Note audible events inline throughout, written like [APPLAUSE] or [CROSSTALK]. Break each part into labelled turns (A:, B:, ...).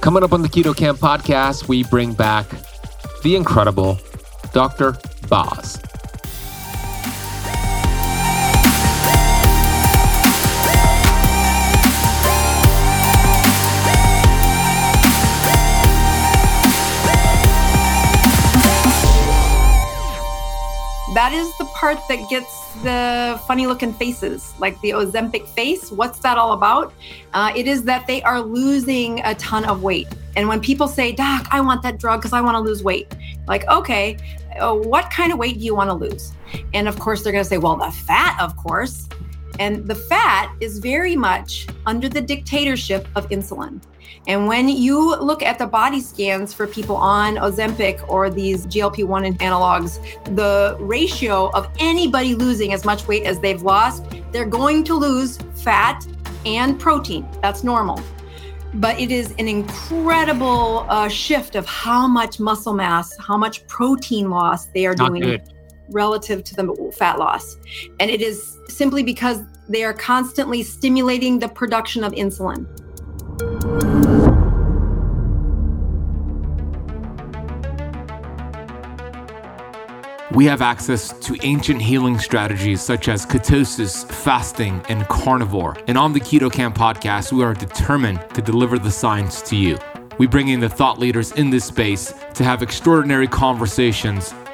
A: Coming up on the Keto Kamp podcast, we bring back the incredible Dr. Boz.
B: that is part that gets the funny looking faces, like the Ozempic face. What's that all about? Uh, it is that they are losing a ton of weight. And when people say, Doc, I want that drug because I want to lose weight, like, okay, uh, what kind of weight do you want to lose? And of course, they're going to say, well, the fat, of course. And the fat is very much under the dictatorship of insulin. And when you look at the body scans for people on Ozempic or these GLP 1 analogs, the ratio of anybody losing as much weight as they've lost, they're going to lose fat and protein. That's normal. But it is an incredible uh, shift of how much muscle mass, how much protein loss they are
A: Not
B: doing
A: good.
B: Relative to the fat loss. And it is simply because they are constantly stimulating the production of insulin.
A: We have access to ancient healing strategies such as ketosis, fasting, and carnivore. And on the Keto Kamp podcast, we are determined to deliver the science to you. We bring in the thought leaders in this space to have extraordinary conversations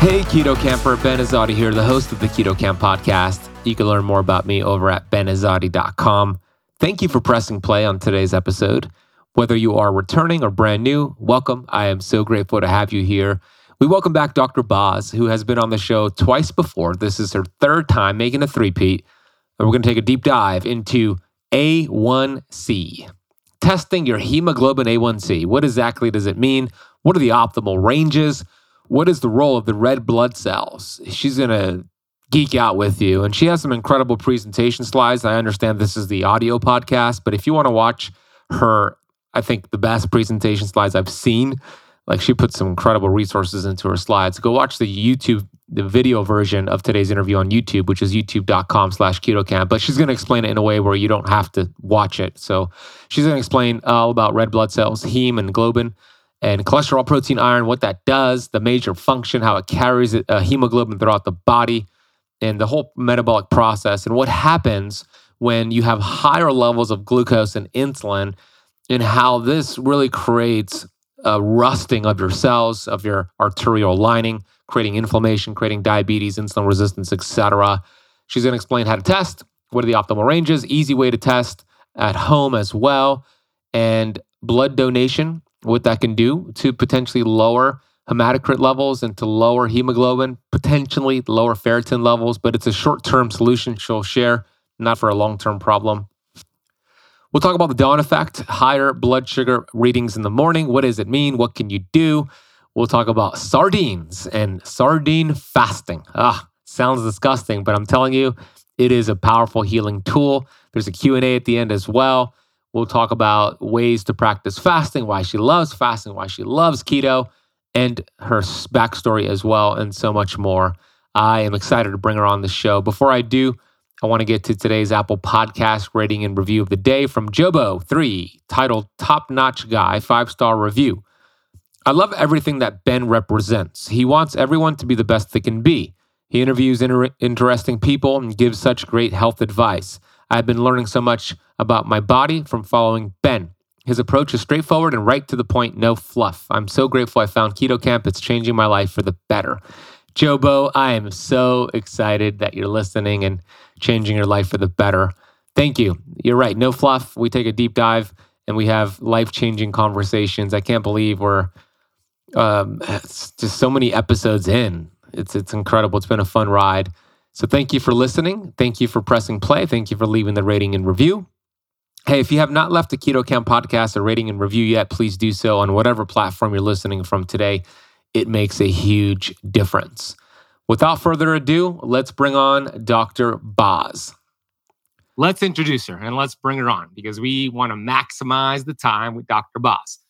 A: Hey, Keto Camper, Ben Azadi here, the host of the Keto Kamp podcast. You can learn more about me over at benazadi.com. Thank you for pressing play on today's episode. Whether you are returning or brand new, welcome. I am so grateful to have you here. We welcome back Dr. Boz, who has been on the show twice before. This is her third time making a three-peat. And we're going to take a deep dive into A1C. Testing your hemoglobin A1C. What exactly does it mean? What are the optimal ranges? What is the role of the red blood cells? She's going to geek out with you. And she has some incredible presentation slides. I understand this is the audio podcast, but if you want to watch her, I think the best presentation slides I've seen, like she put some incredible resources into her slides. Go watch the YouTube, the video version of today's interview on YouTube, which is youtube.com slash ketocamp. But she's going to explain it in a way where you don't have to watch it. So she's going to explain all about red blood cells, heme and globin and cholesterol, protein, iron, what that does, the major function, how it carries uh, hemoglobin throughout the body, and the whole metabolic process, and what happens when you have higher levels of glucose and insulin, and how this really creates a rusting of your cells, of your arterial lining, creating inflammation, creating diabetes, insulin resistance, etc. She's going to explain how to test, what are the optimal ranges, easy way to test at home as well, and blood donation what that can do to potentially lower hematocrit levels and to lower hemoglobin, potentially lower ferritin levels, but it's a short term solution she'll share, not for a long term problem. We'll talk about the dawn effect, higher blood sugar readings in the morning. What does it mean? What can you do? We'll talk about sardines and sardine fasting. Ah, sounds disgusting, but I'm telling you, it is a powerful healing tool. There's a Q&A at the end as well. We'll talk about ways to practice fasting, why she loves fasting, why she loves keto, and her backstory as well, and so much more. I am excited to bring her on the show. Before I do, I want to get to today's Apple Podcast rating and review of the day from Jobo3, titled Top Notch Guy, five star review. I love everything that Ben represents. He wants everyone to be the best they can be. He interviews inter- interesting people and gives such great health advice. I've been learning so much about my body from following Ben. His approach is straightforward and right to the point, no fluff. I'm so grateful I found Keto Kamp. It's changing my life for the better. Jobo, I am so excited that you're listening and changing your life for the better. Thank you. You're right. No fluff. We take a deep dive and we have life changing conversations. I can't believe we're um, [SIGHS] just so many episodes in. It's it's incredible. It's been a fun ride. So thank you for listening. Thank you for pressing play. Thank you for leaving the rating and review.
C: Hey, if you have not left the Keto Kamp podcast a rating and review yet, please do so on whatever platform you're listening from today. It makes a huge difference. Without further ado, let's bring on Dr. Boz.
A: Let's introduce her and let's bring her on because we want to maximize the time with Dr. Boz.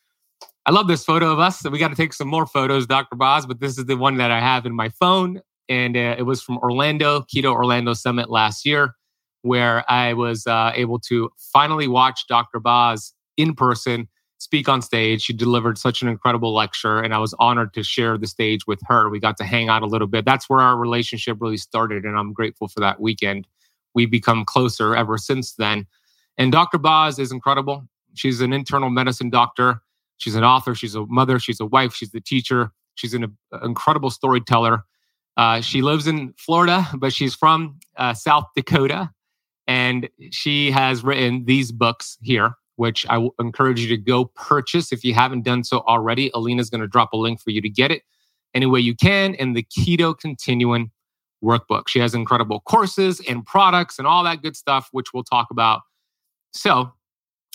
A: I love this photo of us. So we got to take some more photos, Dr. Boz, but this is the one that I have in my phone. And uh, it was from Orlando, Keto Orlando Summit last year, where I was uh, able to finally watch Dr. Boz in person speak on stage. She delivered such an incredible lecture, and I was honored to share the stage with her. We got to hang out a little bit. That's where our relationship really started, and I'm grateful for that weekend. We've become closer ever since then. And Dr. Boz is incredible. She's an internal medicine doctor. She's an author, she's a mother, she's a wife, she's the teacher, she's an uh, incredible storyteller. Uh, she lives in Florida, but she's from uh, South Dakota. And she has written these books here, which I w- encourage you to go purchase if you haven't done so already. Alina's going to drop a link for you to get it any way you can in the Keto Continuum workbook. She has incredible courses and products and all that good stuff, which we'll talk about. So,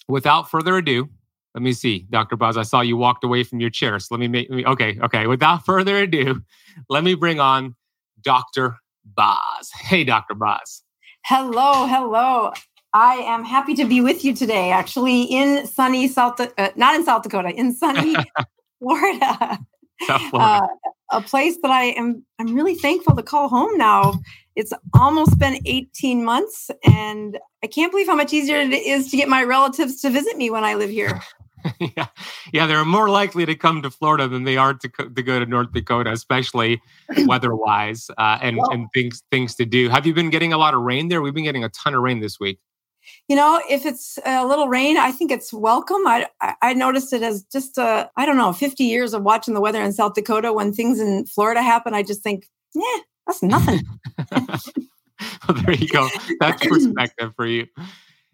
A: without further ado, let me see, Dr. Boz. I saw you walked away from your chair. So let me make me okay, okay. Without [LAUGHS] further ado, let me bring on Dr. Boz. Hey, Dr. Boz.
B: Hello, hello. I am happy to be with you today, actually, in sunny South, uh, not in South Dakota, in sunny [LAUGHS] Florida. South Florida. Uh, a place that I am I'm really thankful to call home now. It's almost been 18 months and I can't believe how much easier it is to get my relatives to visit me when I live here. [LAUGHS]
A: yeah, yeah, they're more likely to come to Florida than they are to, to go to North Dakota, especially [CLEARS THROAT] weather-wise uh, and well, and things things to do. Have you been getting a lot of rain there? We've been getting a ton of rain this week.
B: You know, if it's a little rain, I think it's welcome. I I noticed it as just uh, I don't know, 50 years of watching the weather in South Dakota. When things in Florida happen, I just think, yeah, that's nothing. [LAUGHS]
A: well, there you go. That's [CLEARS THROAT] perspective for you.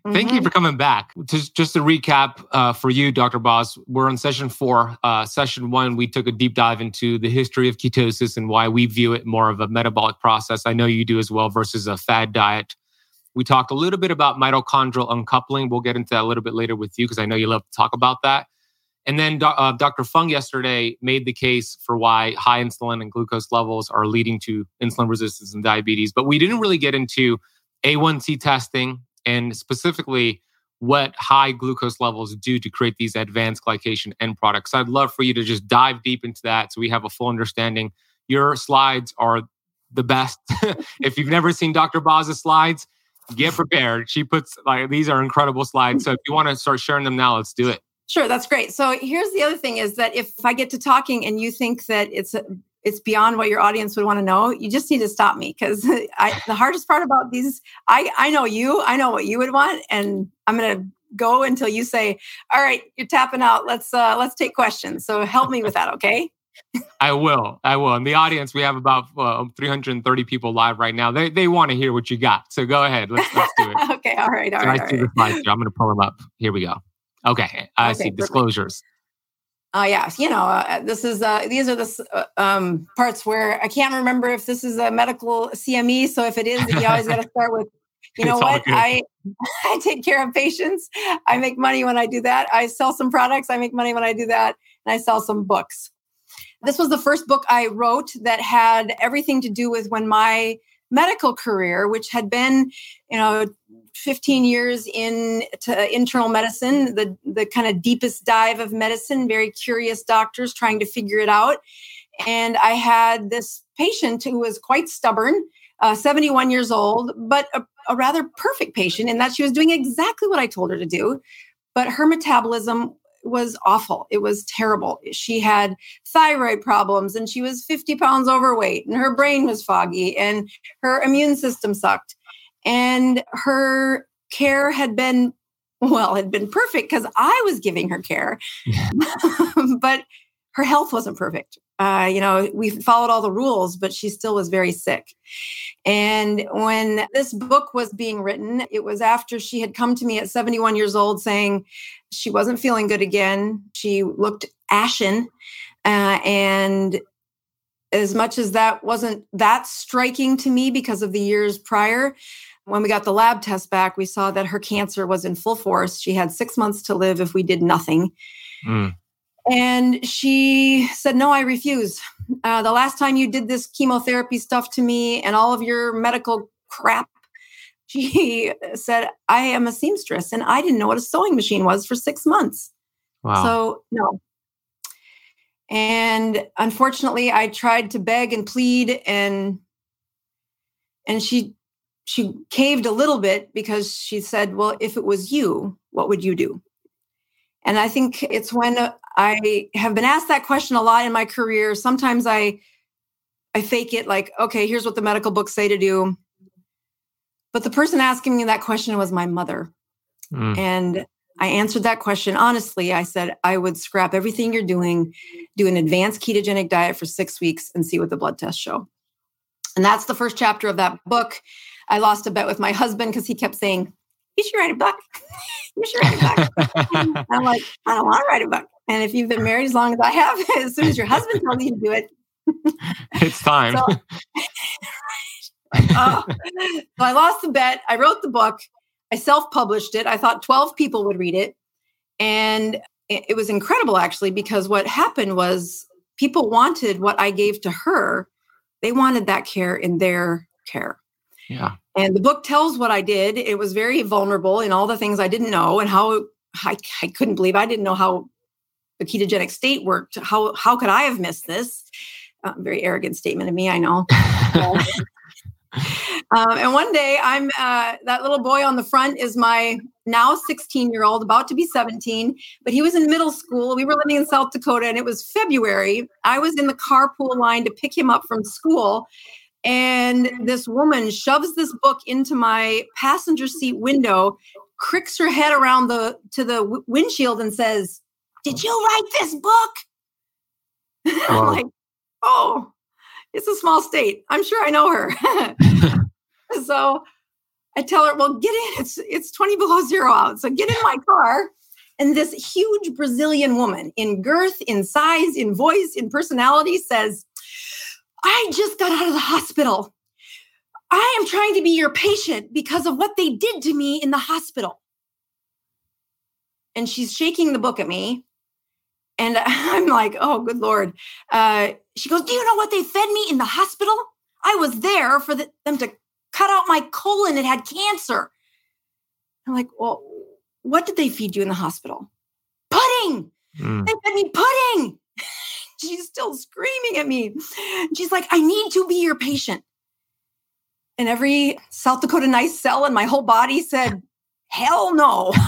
A: Thank mm-hmm. you for coming back. Just, just to recap uh, for you, Dr. Boz, we're on session four. Uh, session one, we took a deep dive into the history of ketosis and why we view it more of a metabolic process. I know you do as well versus a fad diet. We talked a little bit about mitochondrial uncoupling. We'll get into that a little bit later with you because I know you love to talk about that. And then uh, Dr. Fung yesterday made the case for why high insulin and glucose levels are leading to insulin resistance and diabetes. But we didn't really get into A1C testing, and specifically what high glucose levels do to create these advanced glycation end products. I'd love for you to just dive deep into that so we have a full understanding. Your slides are the best. [LAUGHS] if you've never seen Dr. Boz's slides, get prepared. She puts like these are incredible slides. So if you want to start sharing them now, let's do it.
B: Sure, that's great. So here's the other thing is that if I get to talking and you think that it's it's beyond what your audience would want to know you just need to stop me because [LAUGHS] the hardest part about these i i know you i know what you would want and i'm going to go until you say all right you're tapping out let's uh let's take questions so help me with that [LAUGHS] okay
A: I will. I will. In the audience, we have about uh, 330 people live right now. They they want to hear what you got. So go ahead. Let's let's do
B: it. [LAUGHS] okay. All right. All right. I
A: all right. I'm going to pull them up. Here we go. Okay. I okay, see perfect. disclosures.
B: Uh, yeah, you know, uh, this is uh, these are the uh, um, parts where I can't remember if this is a medical CME. So if it is, you always got to [LAUGHS] start with, you know what, I [LAUGHS] I take care of patients. I make money when I do that. I sell some products. I make money when I do that, and I sell some books. This was the first book I wrote that had everything to do with when my medical career, which had been, you know, 15 years in internal medicine, the, the kind of deepest dive of medicine, very curious doctors trying to figure it out. And I had this patient who was quite stubborn, uh, 71 years old, but a, a rather perfect patient in that she was doing exactly what I told her to do. But her metabolism was awful. It was terrible. She had thyroid problems and she was 50 pounds overweight and her brain was foggy and her immune system sucked. And her care had been, well, had been perfect because I was giving her care, [LAUGHS] [LAUGHS] but her health wasn't perfect. Uh, you know, we followed all the rules, but she still was very sick. And when this book was being written, it was after she had come to me at 71 years old saying she wasn't feeling good again. She looked ashen. Uh, and as much as that wasn't that striking to me because of the years prior, when we got the lab test back, we saw that her cancer was in full force. She had six months to live if we did nothing. Mm. And she said, No, I refuse. Uh, the last time you did this chemotherapy stuff to me and all of your medical crap, she said, I am a seamstress and I didn't know what a sewing machine was for six months. Wow. So, no. And unfortunately, I tried to beg and plead and and she she caved a little bit because she said, "Well, if it was you, what would you do?" And I think it's when I have been asked that question a lot in my career. Sometimes I I fake it like, "Okay, here's what the medical books say to do." But the person asking me that question was my mother. Mm. And I answered that question honestly. I said, I would scrap everything you're doing, do an advanced ketogenic diet for six weeks, and see what the blood tests show. And that's the first chapter of that book. I lost a bet with my husband because he kept saying, You should write a book. [LAUGHS] you should write a book. [LAUGHS] I'm like, I don't want to write a book. And if you've been married as long as I have, [LAUGHS] as soon as your husband tells you to do it,
A: it's time. so,
B: oh. [LAUGHS] so I lost the bet. I wrote the book. I self published it. I thought 12 people would read it. And it, was incredible, actually, because what happened was people wanted what I gave to her. They wanted that care in their care.
A: Yeah.
B: And the book tells what I did. It was very vulnerable in all the things I didn't know and how I, I couldn't believe I didn't know how the ketogenic state worked. How how could I have missed this? Uh, very arrogant statement of me, I know. [LAUGHS] um, and one day, I'm uh, that little boy on the front is my now 16 year old, about to be 17, but he was in middle school. We were living in South Dakota, and it was February. I was in the carpool line to pick him up from school, and this woman shoves this book into my passenger seat window, cricks her head around the to the w- windshield, and says, "Did you write this book?" [LAUGHS] I'm like, "Oh, it's a small state. I'm sure I know her." [LAUGHS] [LAUGHS] so I tell her, "Well, get in. It's it's 20 below zero out. So get in my car." And this huge Brazilian woman, in girth, in size, in voice, in personality, says, I just got out of the hospital. I am trying to be your patient because of what they did to me in the hospital. And she's shaking the book at me. And [LAUGHS] I'm like, oh, good Lord. Uh, she goes, Do you know what they fed me in the hospital? I was there for the, them to cut out my colon. It had cancer. I'm like, Well, what did they feed you in the hospital? Pudding. Mm. They fed me pudding. [LAUGHS] She's still screaming at me. She's like, I need to be your patient. And every South Dakota nice cell in my whole body said, Hell no. [LAUGHS]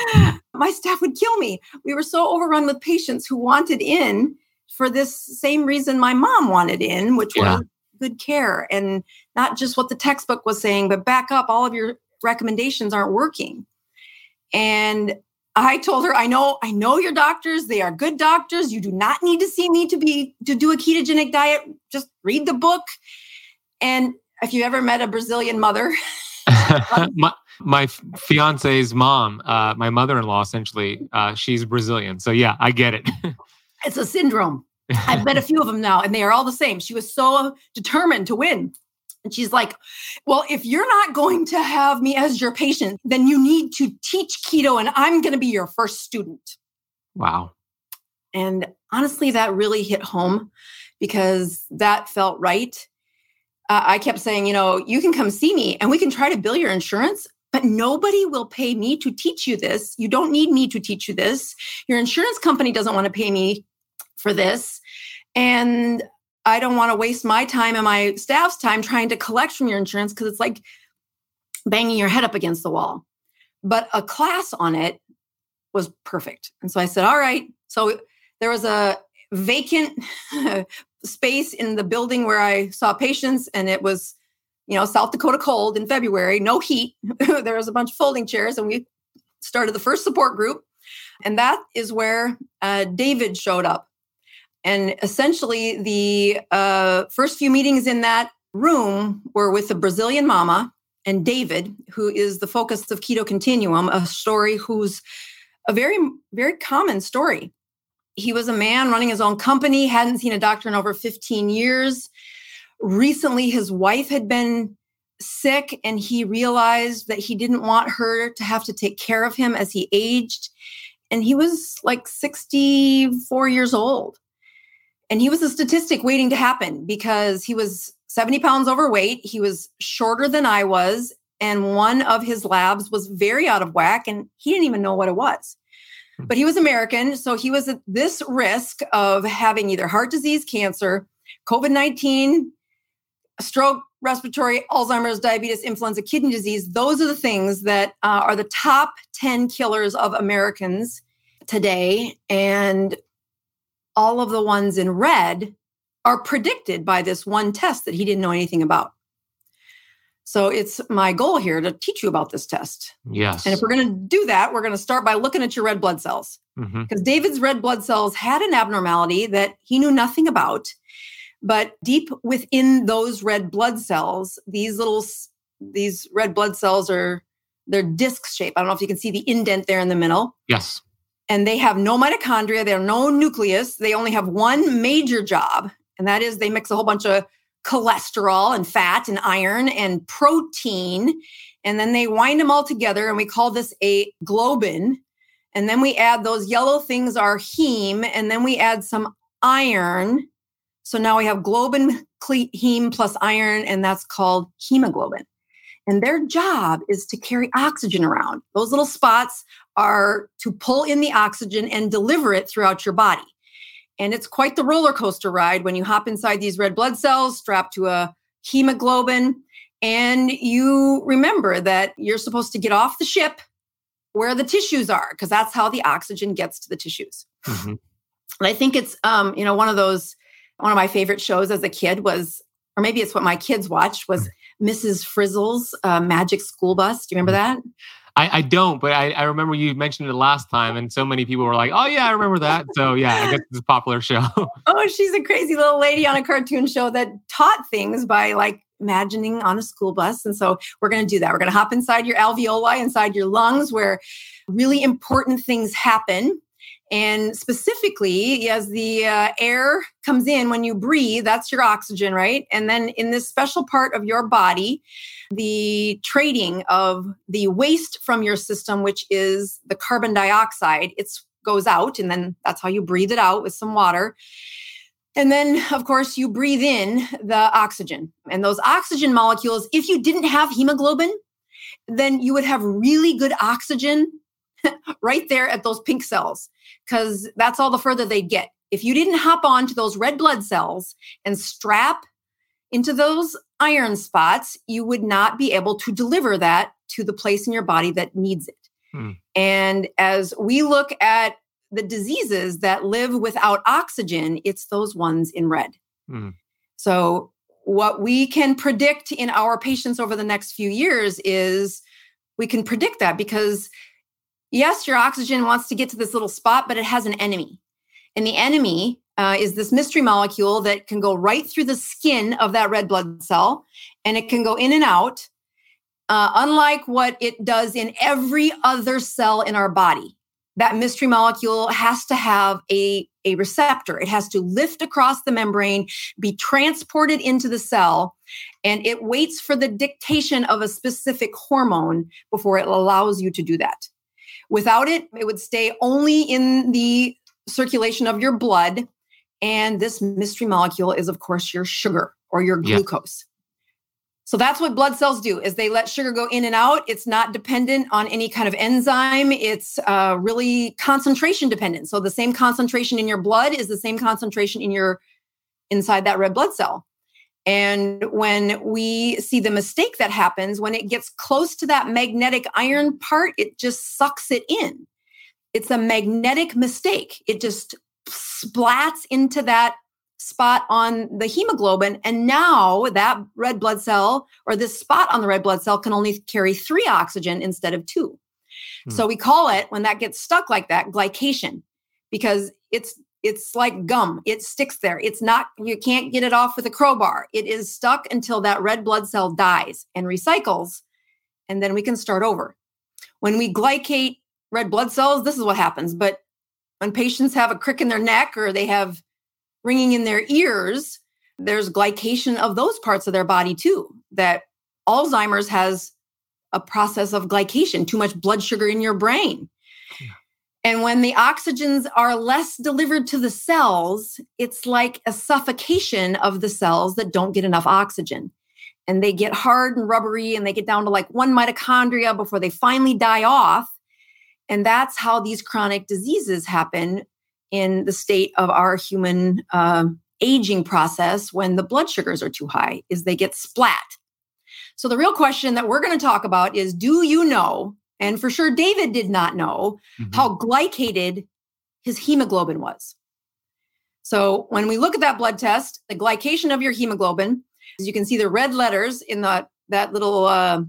B: [LAUGHS] my staff would kill me. We were so overrun with patients who wanted in for this same reason my mom wanted in, which yeah. was good care and not just what the textbook was saying, but back up all of your recommendations aren't working. And I told her, I know, I know your doctors. They are good doctors. You do not need to see me to be to do a ketogenic diet. Just read the book. And if you ever met a Brazilian mother, [LAUGHS]
A: my, [LAUGHS] my fiance's mom, uh, my mother-in-law, essentially, uh, she's Brazilian. So yeah, I get it. [LAUGHS]
B: it's a syndrome. I've met a [LAUGHS] few of them now, and they are all the same. She was so determined to win. And she's like, Well, if you're not going to have me as your patient, then you need to teach keto, and I'm going to be your first student.
A: Wow.
B: And honestly, that really hit home because that felt right. Uh, I kept saying, you know, you can come see me and we can try to bill your insurance, but nobody will pay me to teach you this. You don't need me to teach you this. Your insurance company doesn't want to pay me for this. And I don't want to waste my time and my staff's time trying to collect from your insurance because it's like banging your head up against the wall. But a class on it was perfect. And so I said, all right. So there was a vacant [LAUGHS] space in the building where I saw patients, and it was, you know, South Dakota cold in February, no heat. [LAUGHS] there was a bunch of folding chairs, and we started the first support group. And that is where uh, David showed up. And essentially, the uh, first few meetings in that room were with the Brazilian mama and David, who is the focus of Keto Continuum, a story who's a very, very common story. He was a man running his own company, hadn't seen a doctor in over 15 years. Recently, his wife had been sick and he realized that he didn't want her to have to take care of him as he aged. And he was like 64 years old. And he was a statistic waiting to happen because he was 70 pounds overweight. He was shorter than I was. And one of his labs was very out of whack and he didn't even know what it was. Hmm. But he was American. So he was at this risk of having either heart disease, cancer, COVID 19, stroke, respiratory, Alzheimer's, diabetes, influenza, kidney disease. Those are the things that uh, are the top 10 killers of Americans today. And all of the ones in red are predicted by this one test that he didn't know anything about. So it's my goal here to teach you about this test.
A: Yes.
B: And if we're going to do that, we're going to start by looking at your red blood cells. Because mm-hmm. David's red blood cells had an abnormality that he knew nothing about. But deep within those red blood cells, these little these red blood cells are they're disc shaped. I don't know if you can see the indent there in the middle.
A: Yes.
B: And they have no mitochondria, they have no nucleus. They only have one major job, and that is they mix a whole bunch of cholesterol and fat and iron and protein. And then they wind them all together, and we call this a globin. And then we add those yellow things are heme, and then we add some iron. So now we have globin, heme plus iron, and that's called hemoglobin. And their job is to carry oxygen around. Those little spots are to pull in the oxygen and deliver it throughout your body. And it's quite the roller coaster ride when you hop inside these red blood cells strapped to a hemoglobin. And you remember that you're supposed to get off the ship where the tissues are, because that's how the oxygen gets to the tissues. Mm-hmm. And I think it's, um, you know, one of those, one of my favorite shows as a kid was, or maybe it's what my kids watched, was Mrs. Frizzle's uh, Magic School Bus. Do you remember that?
A: I, I don't, but I, I remember you mentioned it last time, and so many people were like, "Oh yeah, I remember that." So yeah, I guess it's a popular show. [LAUGHS]
B: oh, she's a crazy little lady on a cartoon show that taught things by like imagining on a school bus, and so we're going to do that. We're going to hop inside your alveoli, inside your lungs, where really important things happen. And specifically, as the uh, air comes in when you breathe, that's your oxygen, right? And then in this special part of your body, the trading of the waste from your system, which is the carbon dioxide, it goes out, and then that's how you breathe it out with some water. And then, of course, you breathe in the oxygen. And those oxygen molecules, if you didn't have hemoglobin, then you would have really good oxygen [LAUGHS] right there at those pink cells because that's all the further they'd get. If you didn't hop on to those red blood cells and strap into those iron spots, you would not be able to deliver that to the place in your body that needs it. Hmm. And as we look at the diseases that live without oxygen, it's those ones in red. Hmm. So, what we can predict in our patients over the next few years is we can predict that because yes, your oxygen wants to get to this little spot, but it has an enemy. And the enemy uh, is this mystery molecule that can go right through the skin of that red blood cell and it can go in and out, uh, unlike what it does in every other cell in our body. That mystery molecule has to have a, a receptor. It has to lift across the membrane, be transported into the cell, and it waits for the dictation of a specific hormone before it allows you to do that. Without it, it would stay only in the circulation of your blood. And this mystery molecule is, of course, your sugar or your glucose. Yeah. So that's what blood cells do is they let sugar go in and out. It's not dependent on any kind of enzyme. It's uh, really concentration dependent. So the same concentration in your blood is the same concentration in your inside that red blood cell. And when we see the mistake that happens, when it gets close to that magnetic iron part, it just sucks it in. It's a magnetic mistake. It just splats into that spot on the hemoglobin. And now that red blood cell or this spot on the red blood cell can only carry three oxygen instead of two. Hmm. So we call it, when that gets stuck like that, glycation, because it's it's like gum it sticks there it's not you can't get it off with a crowbar it is stuck until that red blood cell dies and recycles and then we can start over when we glycate red blood cells this is what happens but when patients have a crick in their neck or they have ringing in their ears there's glycation of those parts of their body too that Alzheimer's has a process of glycation, too much blood sugar in your brain. And when the oxygens are less delivered to the cells, it's like a suffocation of the cells that don't get enough oxygen. And they get hard and rubbery and they get down to like one mitochondria before they finally die off. And that's how these chronic diseases happen in the state of our human uh, aging process when the blood sugars are too high is they get splat. So the real question that we're going to talk about is do you know and for sure, David did not know mm-hmm. how glycated his hemoglobin was. So when we look at that blood test, the glycation of your hemoglobin, as you can see the red letters in the, that little uh,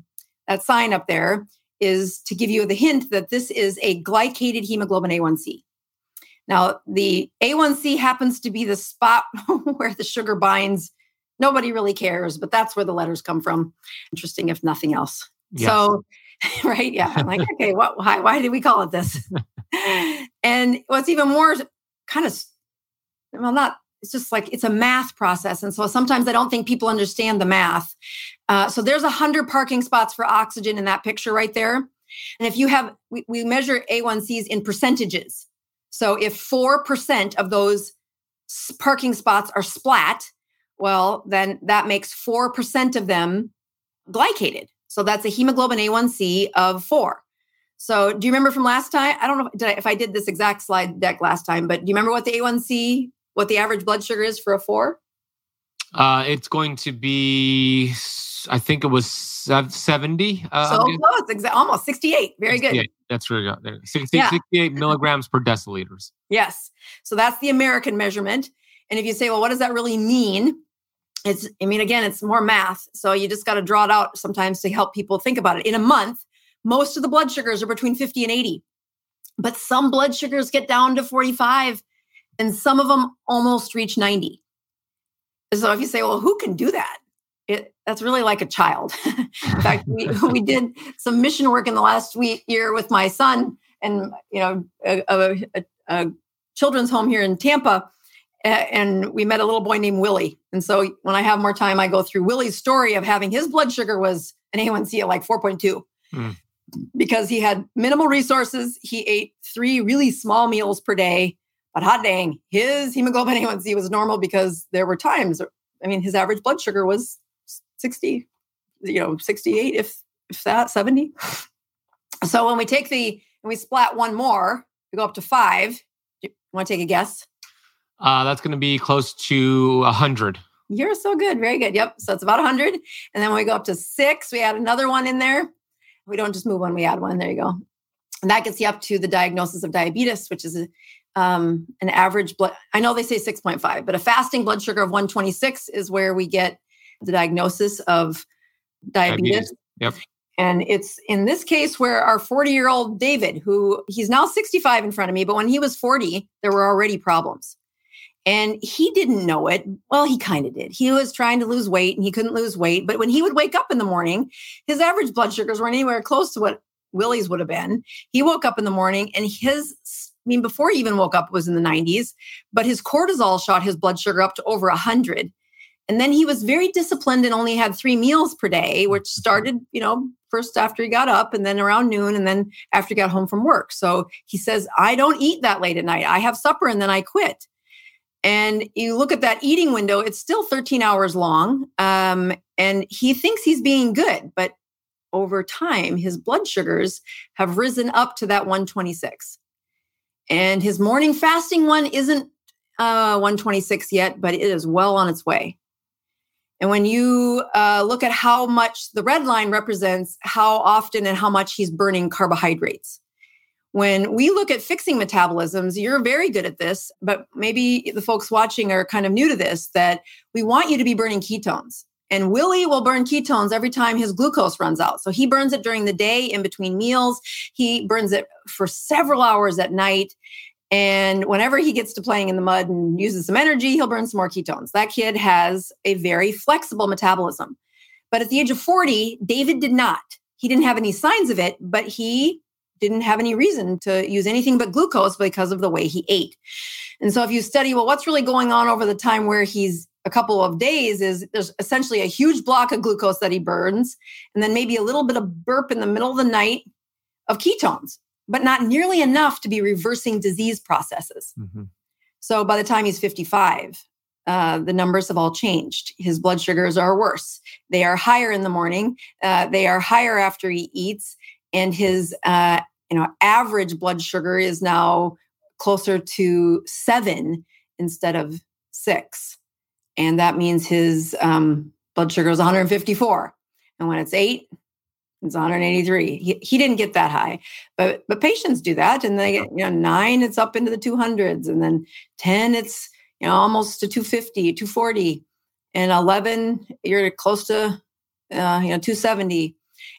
B: that sign up there is to give you the hint that this is a glycated hemoglobin A1C. Now, the A1C happens to be the spot [LAUGHS] where the sugar binds. Nobody really cares, but that's where the letters come from. Interesting, if nothing else. Yes. So [LAUGHS] right? Yeah. I'm like, okay, what, why, why did we call it this? [LAUGHS] and what's even more kind of, well, not, it's just like it's a math process. And so sometimes I don't think people understand the math. Uh, so there's a hundred parking spots for oxygen in that picture right there. And if you have, we, we measure A1Cs in percentages. So if 4% of those parking spots are splat, well, then that makes 4% of them glycated. So that's a hemoglobin A1C of four. So do you remember from last time? I don't know if I, if I did this exact slide deck last time, but do you remember what the A1C, what the average blood sugar is for a four?
A: Uh, it's going to be, I think it was 70.
B: Uh, so close, exa- almost 68. Very good.
A: That's really good. 60, yeah. 68 milligrams per deciliters.
B: Yes. So that's the American measurement. And if you say, well, what does that really mean? it's i mean again it's more math so you just got to draw it out sometimes to help people think about it in a month most of the blood sugars are between 50 and 80 but some blood sugars get down to 45 and some of them almost reach 90 so if you say well who can do that it, that's really like a child [LAUGHS] in fact we, [LAUGHS] we did some mission work in the last week year with my son and you know a, a, a children's home here in tampa and we met a little boy named Willie. And so when I have more time, I go through Willie's story of having his blood sugar was an A1C at like 4.2 mm. because he had minimal resources. He ate three really small meals per day, but hot dang, his hemoglobin [LAUGHS] A1C was normal because there were times, I mean, his average blood sugar was 60, you know, 68, if, if that, 70. [SIGHS] So when we take the, and we splat one more, we go up to five. You want to take a guess?
A: Uh, that's going to be close to 100.
B: You're so good. Very good. Yep. So it's about 100. And then when we go up to six, we add another one in there. We don't just move one, we add one. There you go. And that gets you up to the diagnosis of diabetes, which is a, um, an average blood. I know they say 6.5, but a fasting blood sugar of 126 is where we get the diagnosis of diabetes. diabetes.
A: Yep.
B: And it's in this case where our 40 year old David, who he's now 65 in front of me, but when he was 40, there were already problems. And he didn't know it. Well, he kind of did. He was trying to lose weight and he couldn't lose weight. But when he would wake up in the morning, his average blood sugars weren't anywhere close to what Willie's would have been. He woke up in the morning and his, I mean, before he even woke up was in the 90s, but his cortisol shot his blood sugar up to over 100. And then he was very disciplined and only had three meals per day, which mm-hmm. started, you know, first after he got up and then around noon and then after he got home from work. So he says, I don't eat that late at night. I have supper and then I quit. And you look at that eating window, it's still 13 hours long. Um, and he thinks he's being good, but over time, his blood sugars have risen up to that 126. And his morning fasting one isn't uh, 126 yet, but it is well on its way. And when you uh, look at how much the red line represents how often and how much he's burning carbohydrates when we look at fixing metabolisms, you're very good at this, but maybe the folks watching are kind of new to this that we want you to be burning ketones. And Willie will burn ketones every time his glucose runs out. So he burns it during the day in between meals. He burns it for several hours at night. And whenever he gets to playing in the mud and uses some energy, he'll burn some more ketones. That kid has a very flexible metabolism. But at the age of 40, David did not. He didn't have any signs of it, but he didn't have any reason to use anything but glucose because of the way he ate. And so if you study, well, what's really going on over the time where he's a couple of days is there's essentially a huge block of glucose that he burns, and then maybe a little bit of burp in the middle of the night of ketones, but not nearly enough to be reversing disease processes. Mm-hmm. So by the time he's 55, uh, the numbers have all changed. His blood sugars are worse. They are higher in the morning. Uh, they are higher after he eats, and his uh, you know average blood sugar is now closer to seven instead of six, and that means his um, blood sugar is 154. And when it's eight, it's 183. He, he didn't get that high, but but patients do that, and they get you know nine, it's up into the 200s, and then 10, it's you know, almost to 250, 240, and 11, you're close to, uh, you know, 270.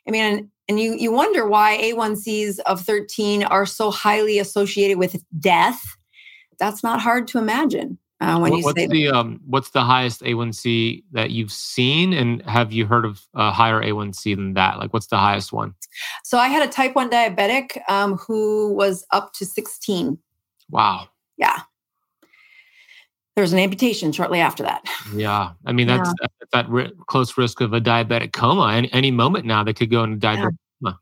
B: I mean, and, and you you wonder why A1Cs of 13 are so highly associated with death. That's not hard to imagine. Uh, when what, you
A: what's the um, what's the highest A1C that you've seen, and have you heard of a higher A1C than that? Like, what's the highest one?
B: So I had a type one diabetic um, who was up to 16.
A: Wow.
B: Yeah, there was an amputation shortly after that.
A: Yeah, I mean that's, yeah. that ri- close risk of a diabetic coma. Any, any moment now, they could go into diabetic.
B: Coma.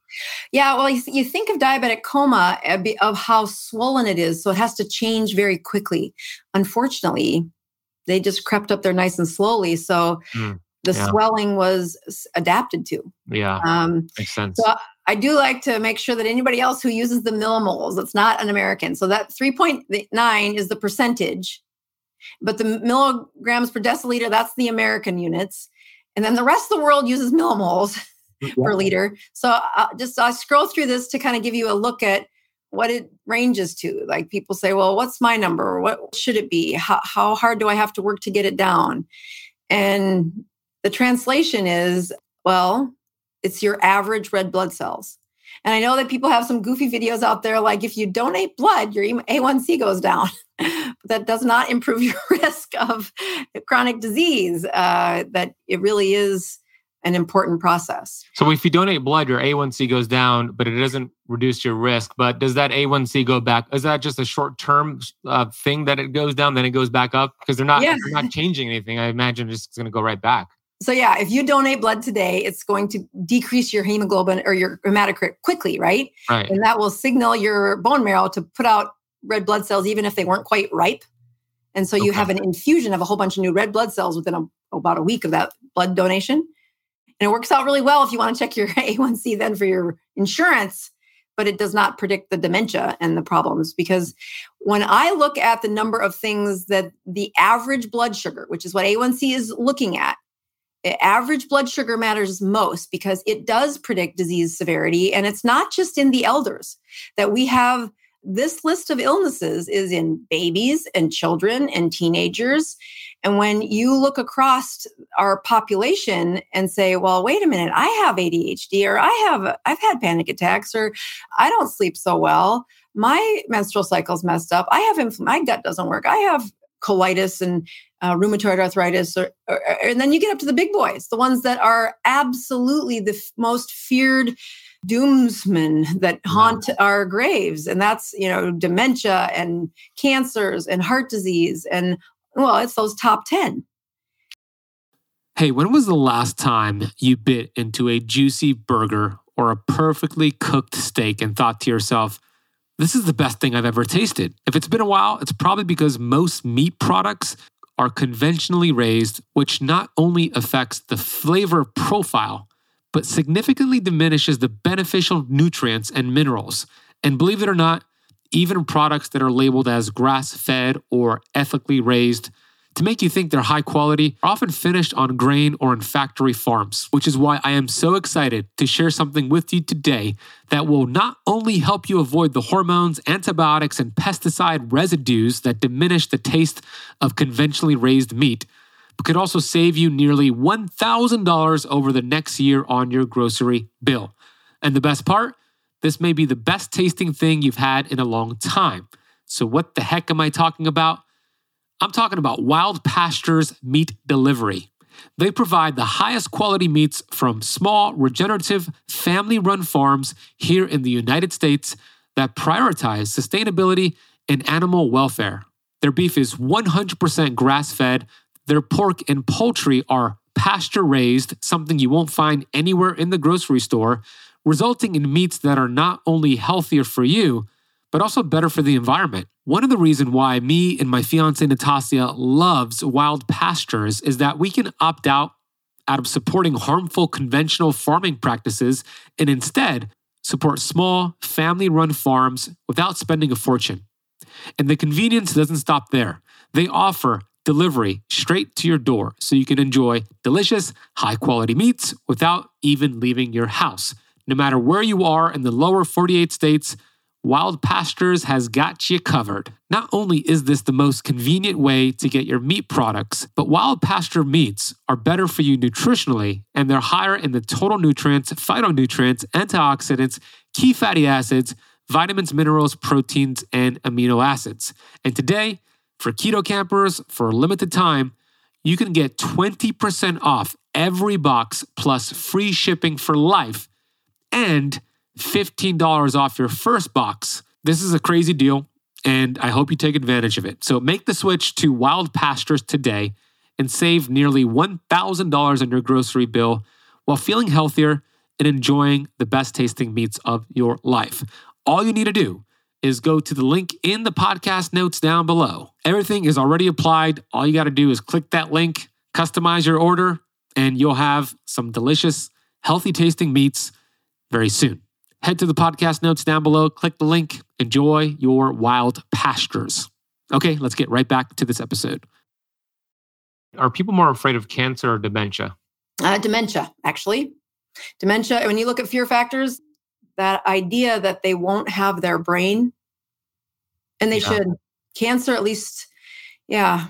B: Yeah, well, you, think of diabetic coma uh, of how swollen it is, so it has to change very quickly. Unfortunately, they just crept up there nice and slowly, so mm, the yeah. swelling was adapted to.
A: Yeah, um, makes sense.
B: So I do like to make sure that anybody else who uses the millimoles, it's not an American. So that 3.9 is the percentage but the milligrams per deciliter, that's the American units. And then the rest of the world uses millimoles [LAUGHS] yeah. per liter. So I uh, just I scroll through this to kind of give you a look at what it ranges to. Like people say, well, what's my number? What should it be? How, how hard do I have to work to get it down? And the translation is, well, it's your average red blood cells. And I know that people have some goofy videos out there like if you donate blood, your A1C goes down. [LAUGHS] that does not improve [LAUGHS] your risk of chronic disease. Uh, that it really is an important process.
A: So if you donate blood, your A1C goes down, but it doesn't reduce your risk. But does that A1C go back? Is that just a short term uh, thing that it goes down, then it goes back up? Because they're not yeah. they're not changing anything. I imagine it's going to go right back.
B: So yeah, if you donate blood today, it's going to decrease your hemoglobin or your hematocrit quickly, right?
A: Right.
B: And that will signal your bone marrow to put out red blood cells even if they weren't quite ripe. And so you okay. have an infusion of a whole bunch of new red blood cells within a, about a week of that blood donation. And it works out really well if you want to check your [LAUGHS] A1C then for your insurance, but it does not predict the dementia and the problems because when I look at the number of things that the average blood sugar, which is what A1C is looking at, average blood sugar matters most because it does predict disease severity. And it's not just in the elders that we have this list of illnesses is in babies and children and teenagers. And when you look across our population and say, well, wait a minute, I have ADHD or I have, I've had panic attacks or I don't sleep so well. My menstrual cycle's messed up. I have, inflammation, my gut doesn't work. I have colitis and uh, rheumatoid arthritis, or, or, and then you get up to the big boys, the ones that are absolutely the f- most feared doomsmen that haunt wow. our graves, and that's you know dementia and cancers and heart disease, and well, it's those top ten.
C: Hey, when was the last time you bit into a juicy burger or a perfectly cooked steak and thought to yourself? This is the best thing I've ever tasted. If it's been a while, it's probably because most meat products are conventionally raised, which not only affects the flavor profile, but significantly diminishes the beneficial nutrients and minerals. And believe it or not, even products that are labeled as grass fed or ethically raised to make you think they're high quality are often finished on grain or in factory farms, which is why I am so excited to share something with you today that will not only help you avoid the hormones, antibiotics, and pesticide residues that diminish the taste of conventionally raised meat, but could also save you nearly $1,000 over the next year on your grocery bill. And the best part, this may be the best tasting thing you've had in a long time. So, what the heck am I talking about? I'm talking about Wild Pastures Meat Delivery. They provide the highest quality meats from small, regenerative, family run farms here in the United States that prioritize sustainability and animal welfare. Their beef is 100% grass fed,
A: Their pork and poultry are pasture raised, something you won't find anywhere in the grocery store, resulting in meats that are not only healthier for you, but also better for the environment. One of the reasons why me and my fiance Natasia loves wild pastures is that we can opt out out of supporting harmful conventional farming practices and instead support small family-run farms without spending a fortune. And the convenience doesn't stop there. They offer delivery straight to your door so you can enjoy delicious, high quality meats without even leaving your house. No matter where you are in the lower 48 states, Wild Pastures has got you covered. Not only is this the most convenient way to get your meat products, but Wild Pasture meats are better for you nutritionally and they're higher in the total nutrients, phytonutrients, antioxidants, key fatty acids, vitamins, minerals, proteins, and amino acids. And today, for keto campers, for a limited time, you can get 20% off every box plus free shipping for life and $15 off your first box. This is a crazy deal, and I hope you take advantage of it. So make the switch to Wild Pastures today and save nearly $1,000 on your grocery bill while feeling healthier and enjoying the best tasting meats of your life. All you need to do is go to the link in the podcast notes down below. Everything is already applied. All you got to do is click that link, customize your order, and you'll have some delicious, healthy tasting meats very soon. Head to the podcast notes down below, click the link, enjoy your wild pastures. Okay, let's get right back to this episode. Are people more afraid of cancer or dementia?
B: Uh, dementia, actually. Dementia, when you look at fear factors, that idea that they won't have their brain and they yeah. should. Cancer, at least, yeah.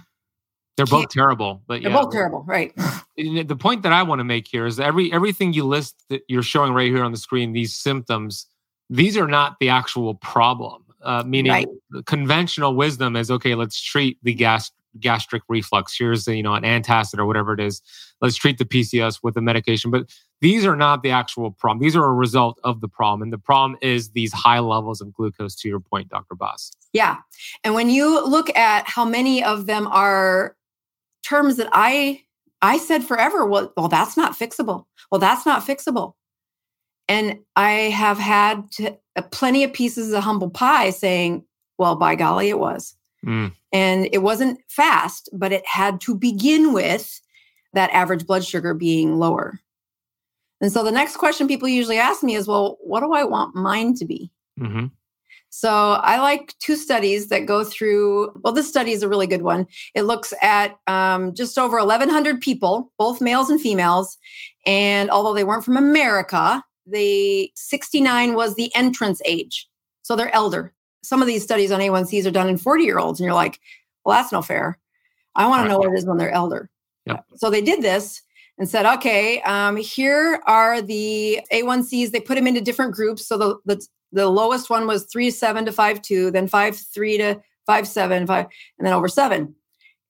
A: They're both terrible, but
B: they're
A: yeah.
B: both terrible, right? [SIGHS]
A: The point that I want to make here is every everything you list that you're showing right here on the screen, these symptoms, these are not the actual problem. Uh, meaning, right. conventional wisdom is okay. Let's treat the gas gastric reflux. Here's you know an antacid or whatever it is. Let's treat the pcs with a medication. But these are not the actual problem. These are a result of the problem, and the problem is these high levels of glucose. To your point, Dr. Boz.
B: Yeah, and when you look at how many of them are terms that I I said forever, well, well, that's not fixable. Well, that's not fixable. And I have had to, uh, plenty of pieces of humble pie saying, well, by golly, it was. Mm. And it wasn't fast, but it had to begin with that average blood sugar being lower. And so the next question people usually ask me is, well, what do I want mine to be? Mm-hmm. So I like two studies that go through. Well, this study is a really good one. It looks at um, just over 1,100 people, both males and females. And although they weren't from America, the 69 was the entrance age. So they're elder some of these studies on A1Cs are done in 40 year olds, and you're like, well, that's no fair. I want to know what it is when they're elder. Yep. So they did this and said, okay, um, here are the A1Cs. They put them into different groups. So the, the, the lowest one was three seven to five two, then five three to five seven, five, and then over seven.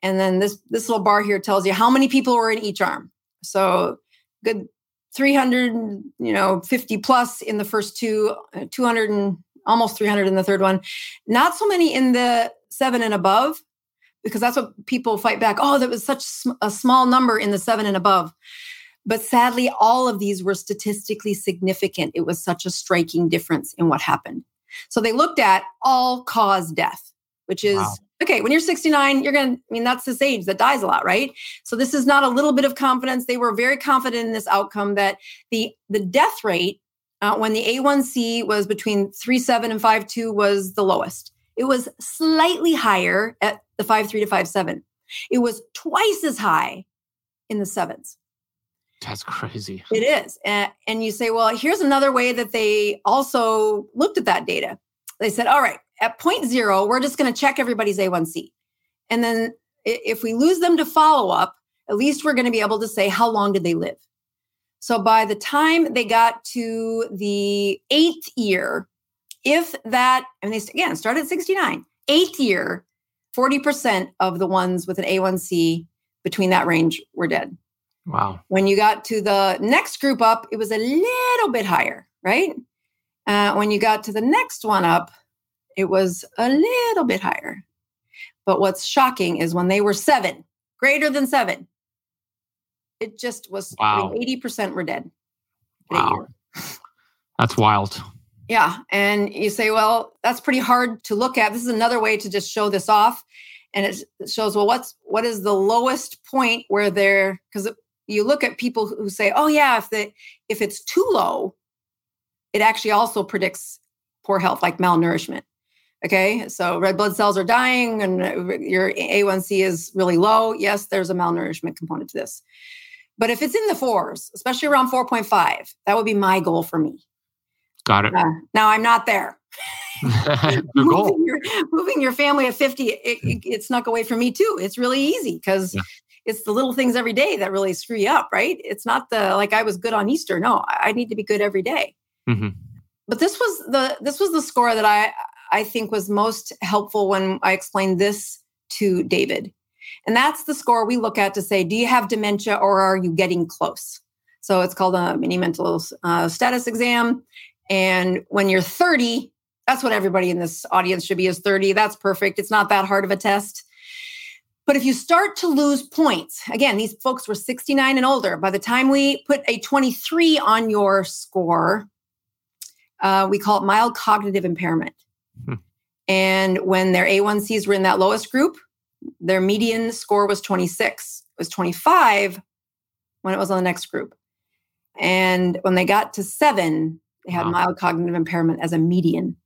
B: And then this this little bar here tells you how many people were in each arm. So good 300, you know, 50 plus in the first two, uh, 200 and almost 300 in the third one. Not so many in the seven and above, because that's what people fight back. Oh, that was such a small number in the seven and above. But sadly, all of these were statistically significant. It was such a striking difference in what happened. So they looked at all cause death, which is wow. okay, when you're 69, you're going to, I mean, that's this age that dies a lot, right? So this is not a little bit of confidence. They were very confident in this outcome that the, the death rate uh, when the A1C was between 3.7 and 5.2 was the lowest. It was slightly higher at the 5.3 to 5.7. It was twice as high in the sevens.
A: That's crazy.
B: It is. And, and you say, well, here's another way that they also looked at that data. They said, all right, at point zero, we're just going to check everybody's A1C. And then if we lose them to follow up, at least we're going to be able to say, how long did they live? So by the time they got to the eighth year, if that, and they again started at 69, eighth year, 40% of the ones with an A1C between that range were dead.
A: Wow.
B: When you got to the next group up, it was a little bit higher, right? Uh, when you got to the next one up, it was a little bit higher. But what's shocking is when they were seven, greater than seven. It just was
A: Wow.
B: eighty percent were dead.
A: Wow. That's wild.
B: Yeah. And you say, well, that's pretty hard to look at. This is another way to just show this off. And it shows, well, what's what is the lowest point where they're because you look at people who say, oh yeah, if the if it's too low, it actually also predicts poor health, like malnourishment. Okay. So red blood cells are dying and uh, your A1C is really low. Yes, there's a malnourishment component to this. But if it's in the fours, especially around 4.5, that would be my goal for me.
A: Got it.
B: Uh, now I'm not there. [LAUGHS] Moving your, moving your family at 50, it, it, it snuck away from me too. It's really easy because
A: Yeah.
B: it's the little things every day that really screw you up, right? It's not the like I was good on Easter. No, I need to be good every day.
A: Mhm.
B: But this was the this was the score that I I think was most helpful when I explained this to David. And that's the score we look at to say, do you have dementia or are you getting close? So it's called a mini mental uh, status exam. And when you're 30, that's what everybody in this audience should be is 30. That's perfect. It's not that hard of a test. But if you start to lose points, again, these folks were 69 and older. By the time we put a 23 on your score, uh, we call it mild cognitive impairment.
A: Hmm.
B: And when their A1Cs were in that lowest group, their median score was 26. It was 25 when it was on the next group. And when they got to seven, they had
A: Wow.
B: mild cognitive impairment as a median.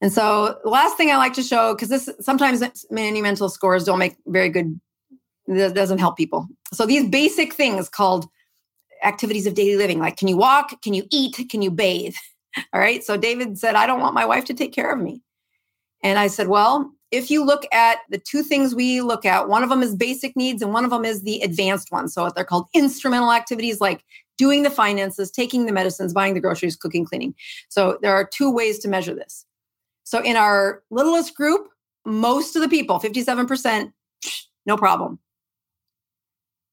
B: And so the last thing I like to show, because this sometimes many mental scores don't make very good, that doesn't help people. So these basic things called activities of daily living, like can you walk, can you eat, can you bathe? [LAUGHS] All right. So David said, I don't want my wife to take care of me. And I said, well, if you look at the two things we look at, one of them is basic needs and one of them is the advanced one. So they're called instrumental activities like doing the finances, taking the medicines, buying the groceries, cooking, cleaning. So there are two ways to measure this. So in our littlest group, most of the people, 57%, no problem.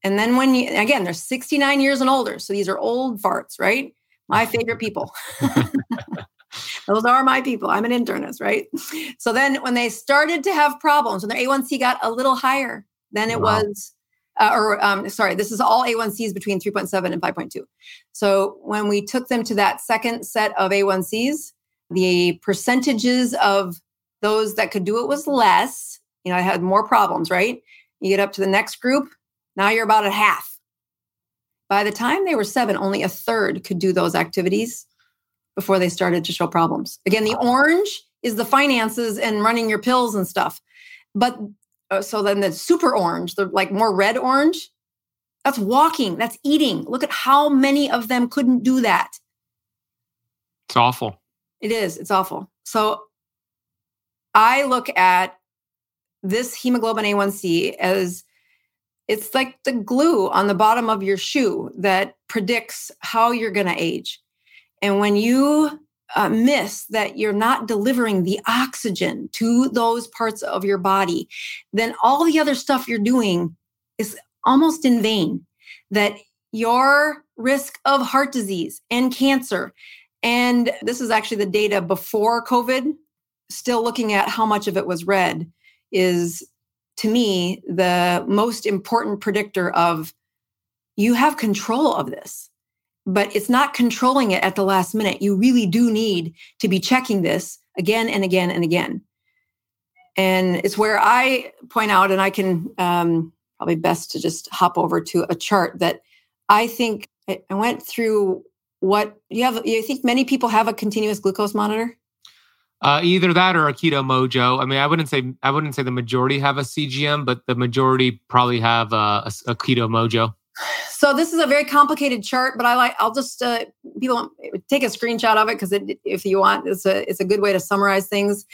B: And then when you, again, they're 69 years and older. So these are old farts, right? My [LAUGHS] favorite people. [LAUGHS] Those are my people. I'm an internist, right? So then when they started to have problems, when their A1C got a little higher, then it
A: Wow.
B: was, uh, or um, sorry, this is all A1Cs between 3.7 and 5.2. So when we took them to that second set of A1Cs, the percentages of those that could do it was less. You know, I had more problems, right? You get up to the next group, now you're about at half. By the time they were seven, only a third could do those activities before they started to show problems. Again, the orange is the finances and running your pills and stuff. But Oh, so then the super orange, the like more red orange, that's walking, that's eating. Look at how many of them couldn't do that.
A: It's awful.
B: It is. It's awful. So I look at this hemoglobin A1C as it's like the glue on the bottom of your shoe that predicts how you're going to age. And when you uh, miss that you're not delivering the oxygen to those parts of your body, then all the other stuff you're doing is almost in vain. That your risk of heart disease and cancer and this is actually the data before COVID, still looking at how much of it was red, is to me the most important predictor of you have control of this, but it's not controlling it at the last minute. You really do need to be checking this again and again and again. And it's where I point out, and I can um, probably best to just hop over to a chart that I think I went through what you have you think many people have a continuous glucose monitor
A: Uh, either that or a keto mojo. I mean, I wouldn't say I wouldn't say the majority have a CGM, but the majority probably have a, a, a keto mojo.
B: So this is a very complicated chart but i like i'll just uh, people take a screenshot of it because it, if you want it's a it's a good way to summarize things.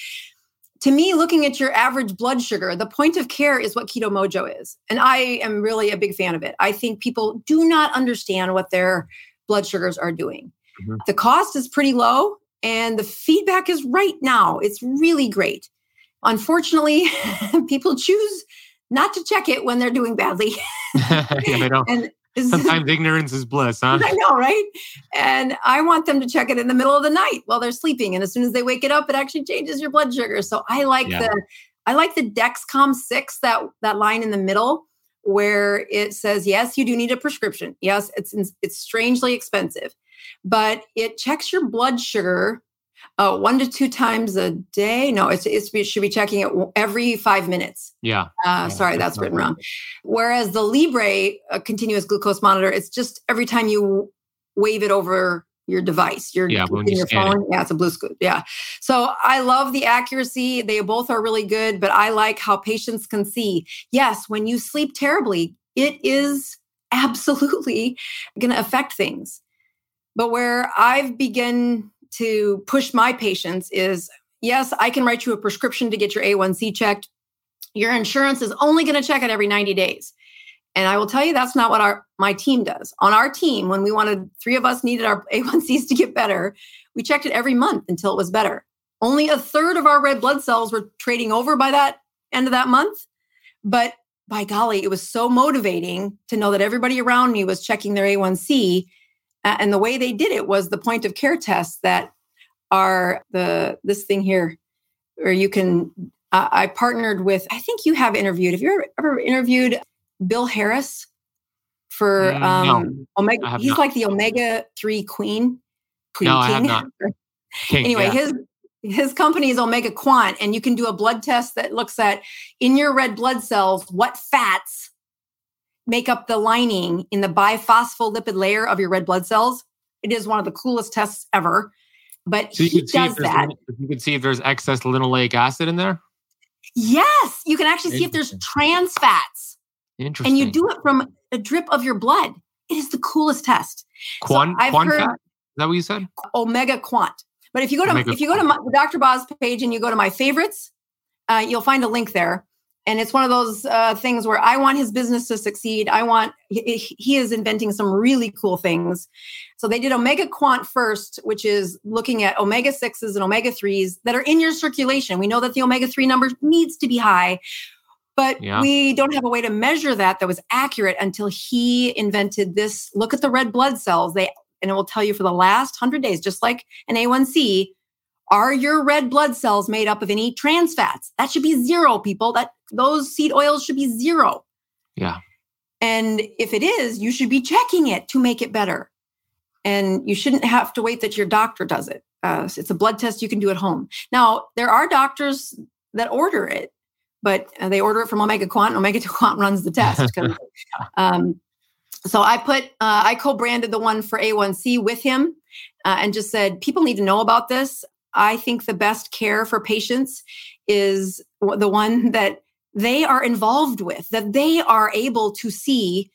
B: To me looking at your average blood sugar the point of care is what keto mojo is and i am really a big fan of it. I think people do not understand what their blood sugars are doing.
A: Mhm.
B: the cost is pretty low and the feedback is right now it's really great. Unfortunately [LAUGHS] people choose not to check it when they're doing badly [LAUGHS]
A: yeah,
B: and [LAUGHS]
A: Sometimes ignorance is bliss, huh?
B: I know, right? And I want them to check it in the middle of the night while they're sleeping. And as soon as they wake it up, it actually changes your blood sugar. So I like
A: Yeah.
B: the I like the Dexcom 6, that that line in the middle where it says, yes, you do need a prescription. Yes, it's it's strangely expensive, but it checks your blood sugar uh, one to two times a day. No, it's, it's it should be checking it every five minutes.
A: Yeah. Uh,
B: yeah sorry, that's, that's written wrong. Whereas the Libre a continuous glucose monitor, it's just every time you wave it over your device, your,
A: yeah,
B: when you
A: your phone. It.
B: Yeah, it's a Bluetooth. Yeah. So I love the accuracy. They both are really good, but I like how patients can see. Yes, when you sleep terribly, it is [LAUGHS] absolutely going to affect things. But where I've begun to push my patients is yes, I can write you a prescription to get your A1C checked. Your insurance is only going to check it every 90 days. And I will tell you that's not what our my team does. On our team, when we wanted three of us needed our [LAUGHS] A1Cs to get better, we checked it every month until it was better. Only a third of our red blood cells were trading over by that end of that month. But by golly, it was so motivating to know that everybody around me was checking their A1C and the way they did it was the point of care tests that are the this thing here where you can uh, i partnered with i think you have interviewed have you ever, ever interviewed bill harris for mm, um no, omega he's not. like the omega 3 queen
A: queen no, king. I have not. [LAUGHS]
B: King, anyway yeah. his his company is omega quant and you can do a blood test that looks at in your red blood cells what fats make up the lining in the biphospholipid layer of your red blood cells. It is one of the coolest tests ever. But so he does that.
A: You can see if there's excess linoleic acid in there.
B: Yes, you can actually see if there's trans fats.
A: Interesting.
B: And you do it from a drip of your blood. It is the coolest test.
A: Quant, so quant fat? Is that what you said?
B: Omega quant. But if you go to Omega if you go to my, Dr. Boz page and you go to my favorites, uh, you'll find a link there and it's one of those uh, things where I want his business to succeed. I want he, he, is inventing some really cool things. So they did Omega Quant first, which is looking at omega sixes and omega threes that are in your circulation. We know that the omega three number needs to be high, but yeah. we don't have a way to measure that that was accurate until he invented this. Look at the red blood cells. They and it will tell you for the last hundred days, just like an A1C, are your red blood cells made up of any trans fats? That should be zero, people. That those seed oils should be zero.
A: Yeah.
B: And if it is, you should be checking it to make it better. And you shouldn't have to wait that your doctor does it. Uh, it's a blood test you can do at home. Now, there are doctors that order it, but uh, they order it from Omega Quant. Omega [LAUGHS] Quant runs the test. [LAUGHS] um, so I put, uh, I co branded the one for A1C with him uh, and just said, people need to know about this. I think the best care for patients is the one that they are involved with, that they are able to see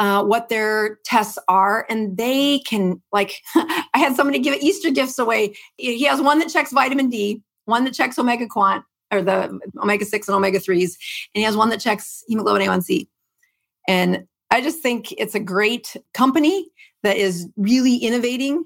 B: uh, what their tests are and they can like [LAUGHS] i had somebody give easter gifts away. He has one that checks vitamin d one that checks omega quant or the omega 6 and omega 3s and he has one that checks hemoglobin a1c and i just think it's a great company that is really innovating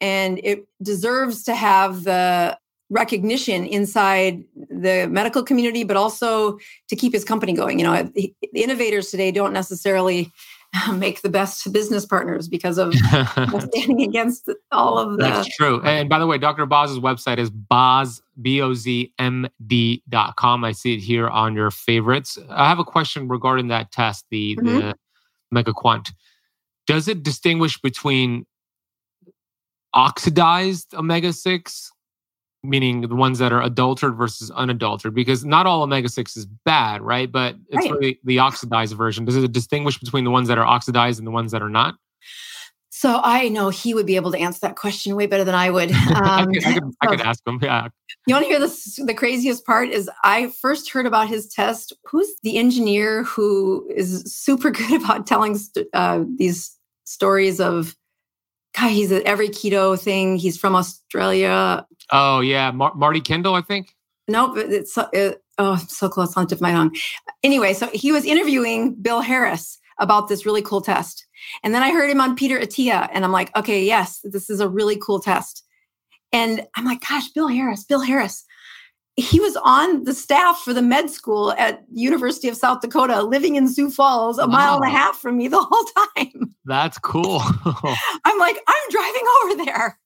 B: and it deserves to have the recognition inside the medical community, but also to keep his company going. You know, the innovators today don't necessarily [LAUGHS] make the best business partners because of [LAUGHS] standing against all of the.
A: That's true. And by the way, Dr. Boz's website is boz, B-O-Z-M-D dot com. I see it here on your favorites. I have a question regarding that test, the, mm-hmm. the Omega Quant. Does it distinguish between oxidized omega 6 meaning the ones that are adulterated versus unadulterated because not all omega 6 is bad right but it's right. really the oxidized version does it distinguish between the ones that are oxidized and the ones that are not
B: so I know he would be able to answer that question way better than I would. Um, [LAUGHS]
A: I, could, I, could, I could ask him. Yeah.
B: You want to hear the the craziest part is I first heard about his test. Who's the engineer who is super [LAUGHS] good about telling uh, these stories of God, he's at every keto thing. He's from Australia.
A: Oh yeah, Mar- Marty Kendall, I think.
B: Nope, it's it, oh so close on tip my tongue. Anyway, so he was interviewing Bill Harris about this really cool test, and then I heard him on Peter Attia, and I'm like, okay, yes, this is a really cool test. And I'm like, gosh, Bill Harris, Bill Harris he was on the staff for the med school at University of South Dakota, living in Sioux Falls, a wow. mile and a half from me the whole time. [LAUGHS]
A: That's cool. [LAUGHS]
B: I'm like, I'm driving over there.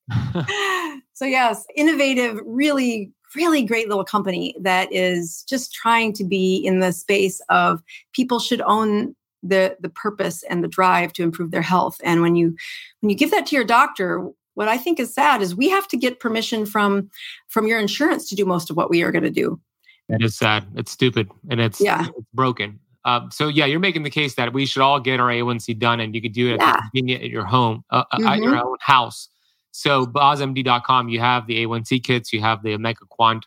B: [LAUGHS] so yes, innovative, really, really great little company that is just trying to be in the space of people should own the the purpose and the drive to improve their health. And when you when you give that to your doctor, what I think is sad is we have to get permission from from your insurance to do most of what we are going to do.
A: That is sad. It's stupid and it's
B: Yeah.
A: it's broken. Uh, so yeah, you're making the case that we should all get our A1C done, and you could do it
B: Yeah.
A: at, convenient at your home, uh, uh, at your own house. So BozMD.com, you have the A1C kits, you have the Omega Quant.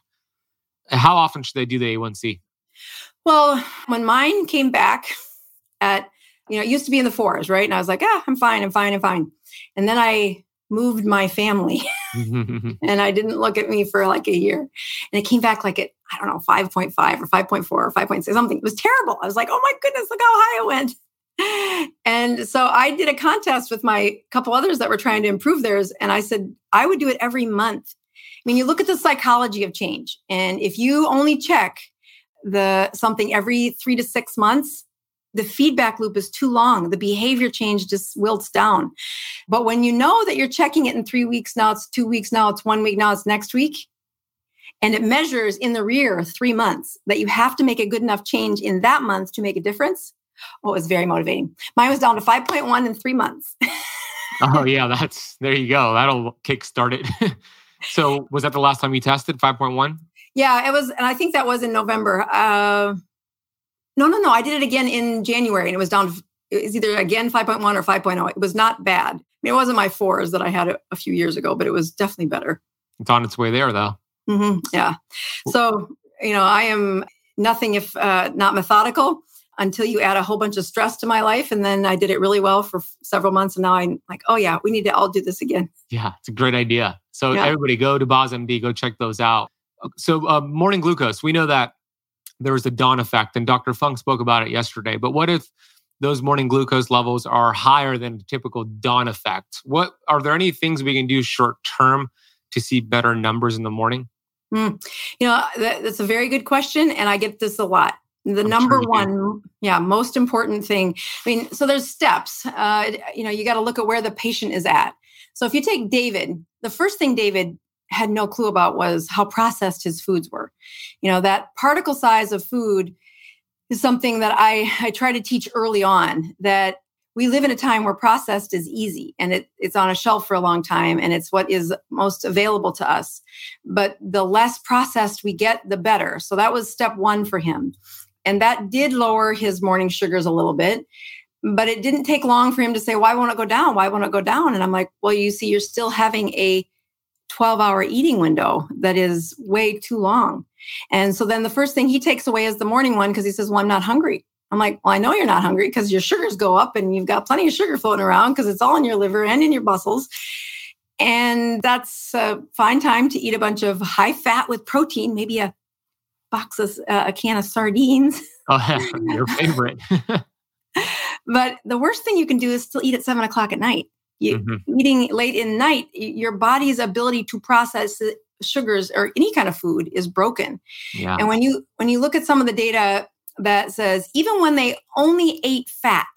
A: How often should they do the A1C?
B: Well, when mine came back at, you know, it used to be in the fours, right? And I was like, ah, I'm fine, I'm fine, I'm fine. And then I moved my family [LAUGHS] [LAUGHS] and I didn't look at me for like a year. And it came back like at, I don't know, 5.5 or 5.4 or 5.6, something. It was terrible. I was like, oh my goodness, look how high it went. [LAUGHS] And so I did a contest with my couple others that were trying to improve theirs. And I said, I would do it every month. I mean, you look at the psychology of change. And if you only check the something every three to six months, the feedback loop is too long. The behavior change just wilts down. But when you know that you're checking it in three weeks, now it's two weeks, now it's one week, now it's next week, and it measures in the rear three months that you have to make a good enough change in that month to make a difference. Oh, it was very motivating. Mine was down to 5.1 in three months. [LAUGHS]
A: oh yeah, that's there you go. That'll kickstart it. [LAUGHS] so was that the last time you tested 5.1?
B: yeah, it was. And I think that was in November. Uh, no, no, no. I did it again in January and it was down. to- It was either again 5.1 or 5.0. It was not bad. I mean, it wasn't my fours that I had a, a few years ago, but it was definitely better.
A: It's on its way there though.
B: hmm Yeah. So, you know, I am nothing if uh, not methodical until you add a whole bunch of stress to my life. And then I did it really well for several months. And now I'm like, oh, yeah, we need to all do this again.
A: Yeah, it's a great idea. So
B: Yeah.
A: everybody go to BozMD, go check those out. So uh, morning glucose, we know that there is a dawn effect, and Dr. Funk spoke about it yesterday. But what if those morning glucose levels are higher than typical dawn effect? What are there any things we can do short term to see better numbers in the morning?
B: You know, that, that's a very good question. And I get this a lot. The
A: I'm
B: number
A: sure
B: one, yeah, most important thing. I mean, so there's steps. Uh, you know, you got to look at where the patient is at. So if you take David, the first thing David had no clue about was how processed his foods were. You know, that particle size of food is something that I, I try to teach early on that we live in a time where processed is easy and it, it's on a shelf for a long time and it's what is most available to us but the less processed we get, the better. So that was step one for him. And that did lower his morning sugars a little bit. But it didn't take long for him to say, Why won't it go down? Why won't it go down? And I'm like, Well, you see, you're still having a 12 hour eating window that is way too long. And so then the first thing he takes away is the morning one because he says, Well, I'm not hungry. I'm like, Well, I know you're not hungry because your sugars go up and you've got plenty of sugar floating around because it's all in your liver and in your muscles. And that's a fine time to eat a bunch of high fat with protein, maybe a box of uh, a can of sardines. [LAUGHS]
A: Oh, your favorite. [LAUGHS]
B: But the worst thing you can do is still eat at seven o'clock at night. You,
A: Mhm.
B: Eating late in night, your body's ability to process sugars or any kind of food is broken.
A: Yeah.
B: And when you when you look at some of the data that says even when they only ate fat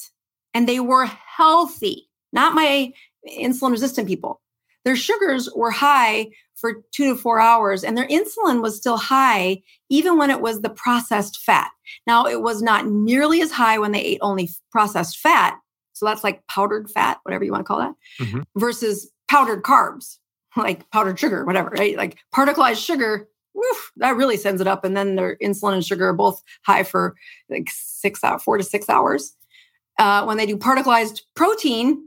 B: and they were healthy, not my insulin resistant people, their sugars were high for 2 to 4 hours and their insulin was still high even when it was the processed fat. Now it was not nearly as high when they ate only processed fat. So that's like powdered fat, whatever you want to call that,
A: Mhm.
B: versus powdered carbs, [LAUGHS] like powdered sugar, whatever, right? Like particleized sugar woof, that really sends it up. And then their insulin and sugar are both high for like six out, four to six hours. Uh, when they do particleized protein,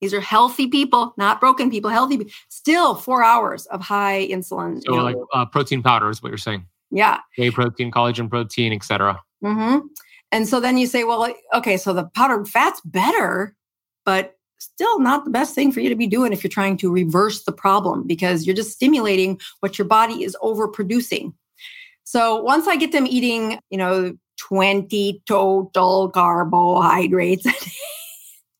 B: these are healthy people, not broken people, healthy, still four hours of high insulin.
A: So
B: you know,
A: like uh, protein powder is what you're saying.
B: yeah.
A: Whey protein, collagen protein, etc.
B: hmm And so then you say, well, okay, so the powdered fat's better, but still not the best thing for you to be doing if you're trying to reverse the problem because you're just stimulating what your body is overproducing. So once I get them eating, you know, 20 total carbohydrates,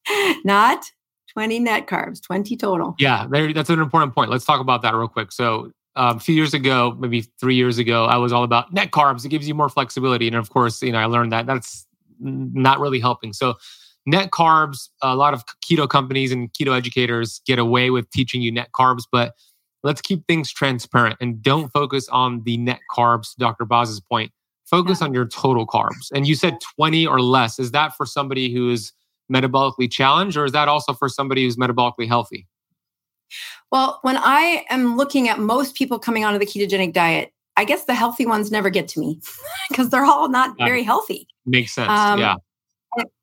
B: [LAUGHS] not 20 net carbs, 20 total.
A: Yeah, that's an important point. Let's talk about that real quick. So, um, a few years ago, maybe three years ago, I was all about net carbs. It gives you more flexibility, and of course, you know, I learned that that's not really helping. So, net carbs. A lot of keto companies and keto educators get away with teaching you net carbs, but let's keep things transparent and don't focus on the net carbs. Dr. Boz's point, Focus
B: Yeah.
A: on your total carbs. And you said 20 or less. Is that for somebody who is metabolically challenged, or is that also for somebody who's metabolically healthy?
B: Well, when I am looking at most people coming onto the ketogenic diet, I guess the healthy ones never get to me [LAUGHS] because they're all not
A: it.
B: very healthy.
A: Makes sense.
B: Um,
A: yeah.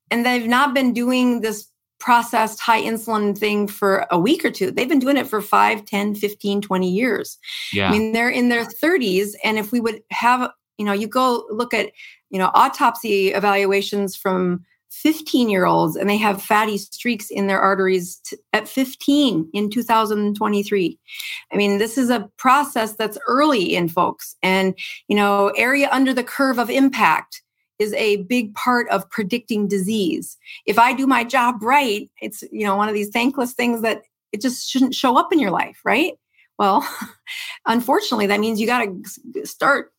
B: And they've not been doing this processed high insulin thing for a week or two. They've been doing it for 5, 10, 15, 20 years.
A: Yeah.
B: I mean, they're in their 30s. And if we would have, you know, you go look at, you know, autopsy evaluations from 15 year olds and they have fatty streaks in their arteries t- at 15 in 2023. I mean, this is a process that's early in folks. And, you know, area under the curve of impact is a big part of predicting disease. If I do my job right, it's, you know, one of these thankless things that it just shouldn't show up in your life, right? Well, [LAUGHS] unfortunately, that means you got to start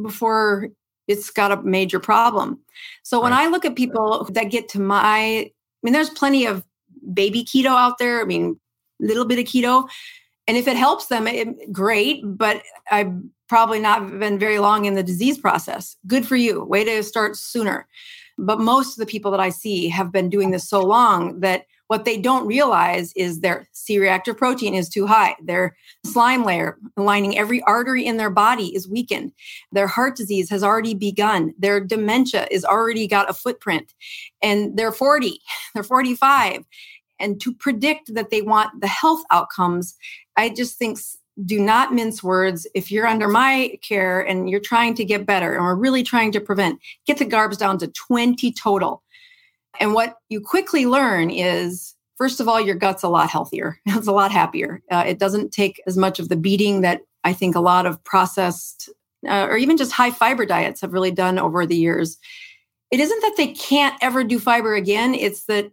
B: before it's got a major problem. So when
A: Right.
B: I look at people that get to my, I mean, there's plenty of baby keto out there. I mean, little bit of keto. And if it helps them, it, great. But I've probably not been very long in the disease process. Good for you. Way to start sooner. But most of the people that I see have been doing this so long that what they don't realize is their C reactive protein is too high. Their slime layer lining every artery in their body is weakened. Their heart disease has already begun. Their dementia is already got a footprint. And they're 40, [LAUGHS] they're 45. And to predict that they want the health outcomes, I just think do not mince words. If you're under my care and you're trying to get better and we're really trying to prevent, get the carbs down to 20 total. And what you quickly learn is, first of all, your gut's a lot healthier. [LAUGHS] It's a lot happier. Uh, it doesn't take as much of the beating that I think a lot of processed uh, or even just high fiber diets have really done over the years. It isn't that they can't ever do fiber again. It's that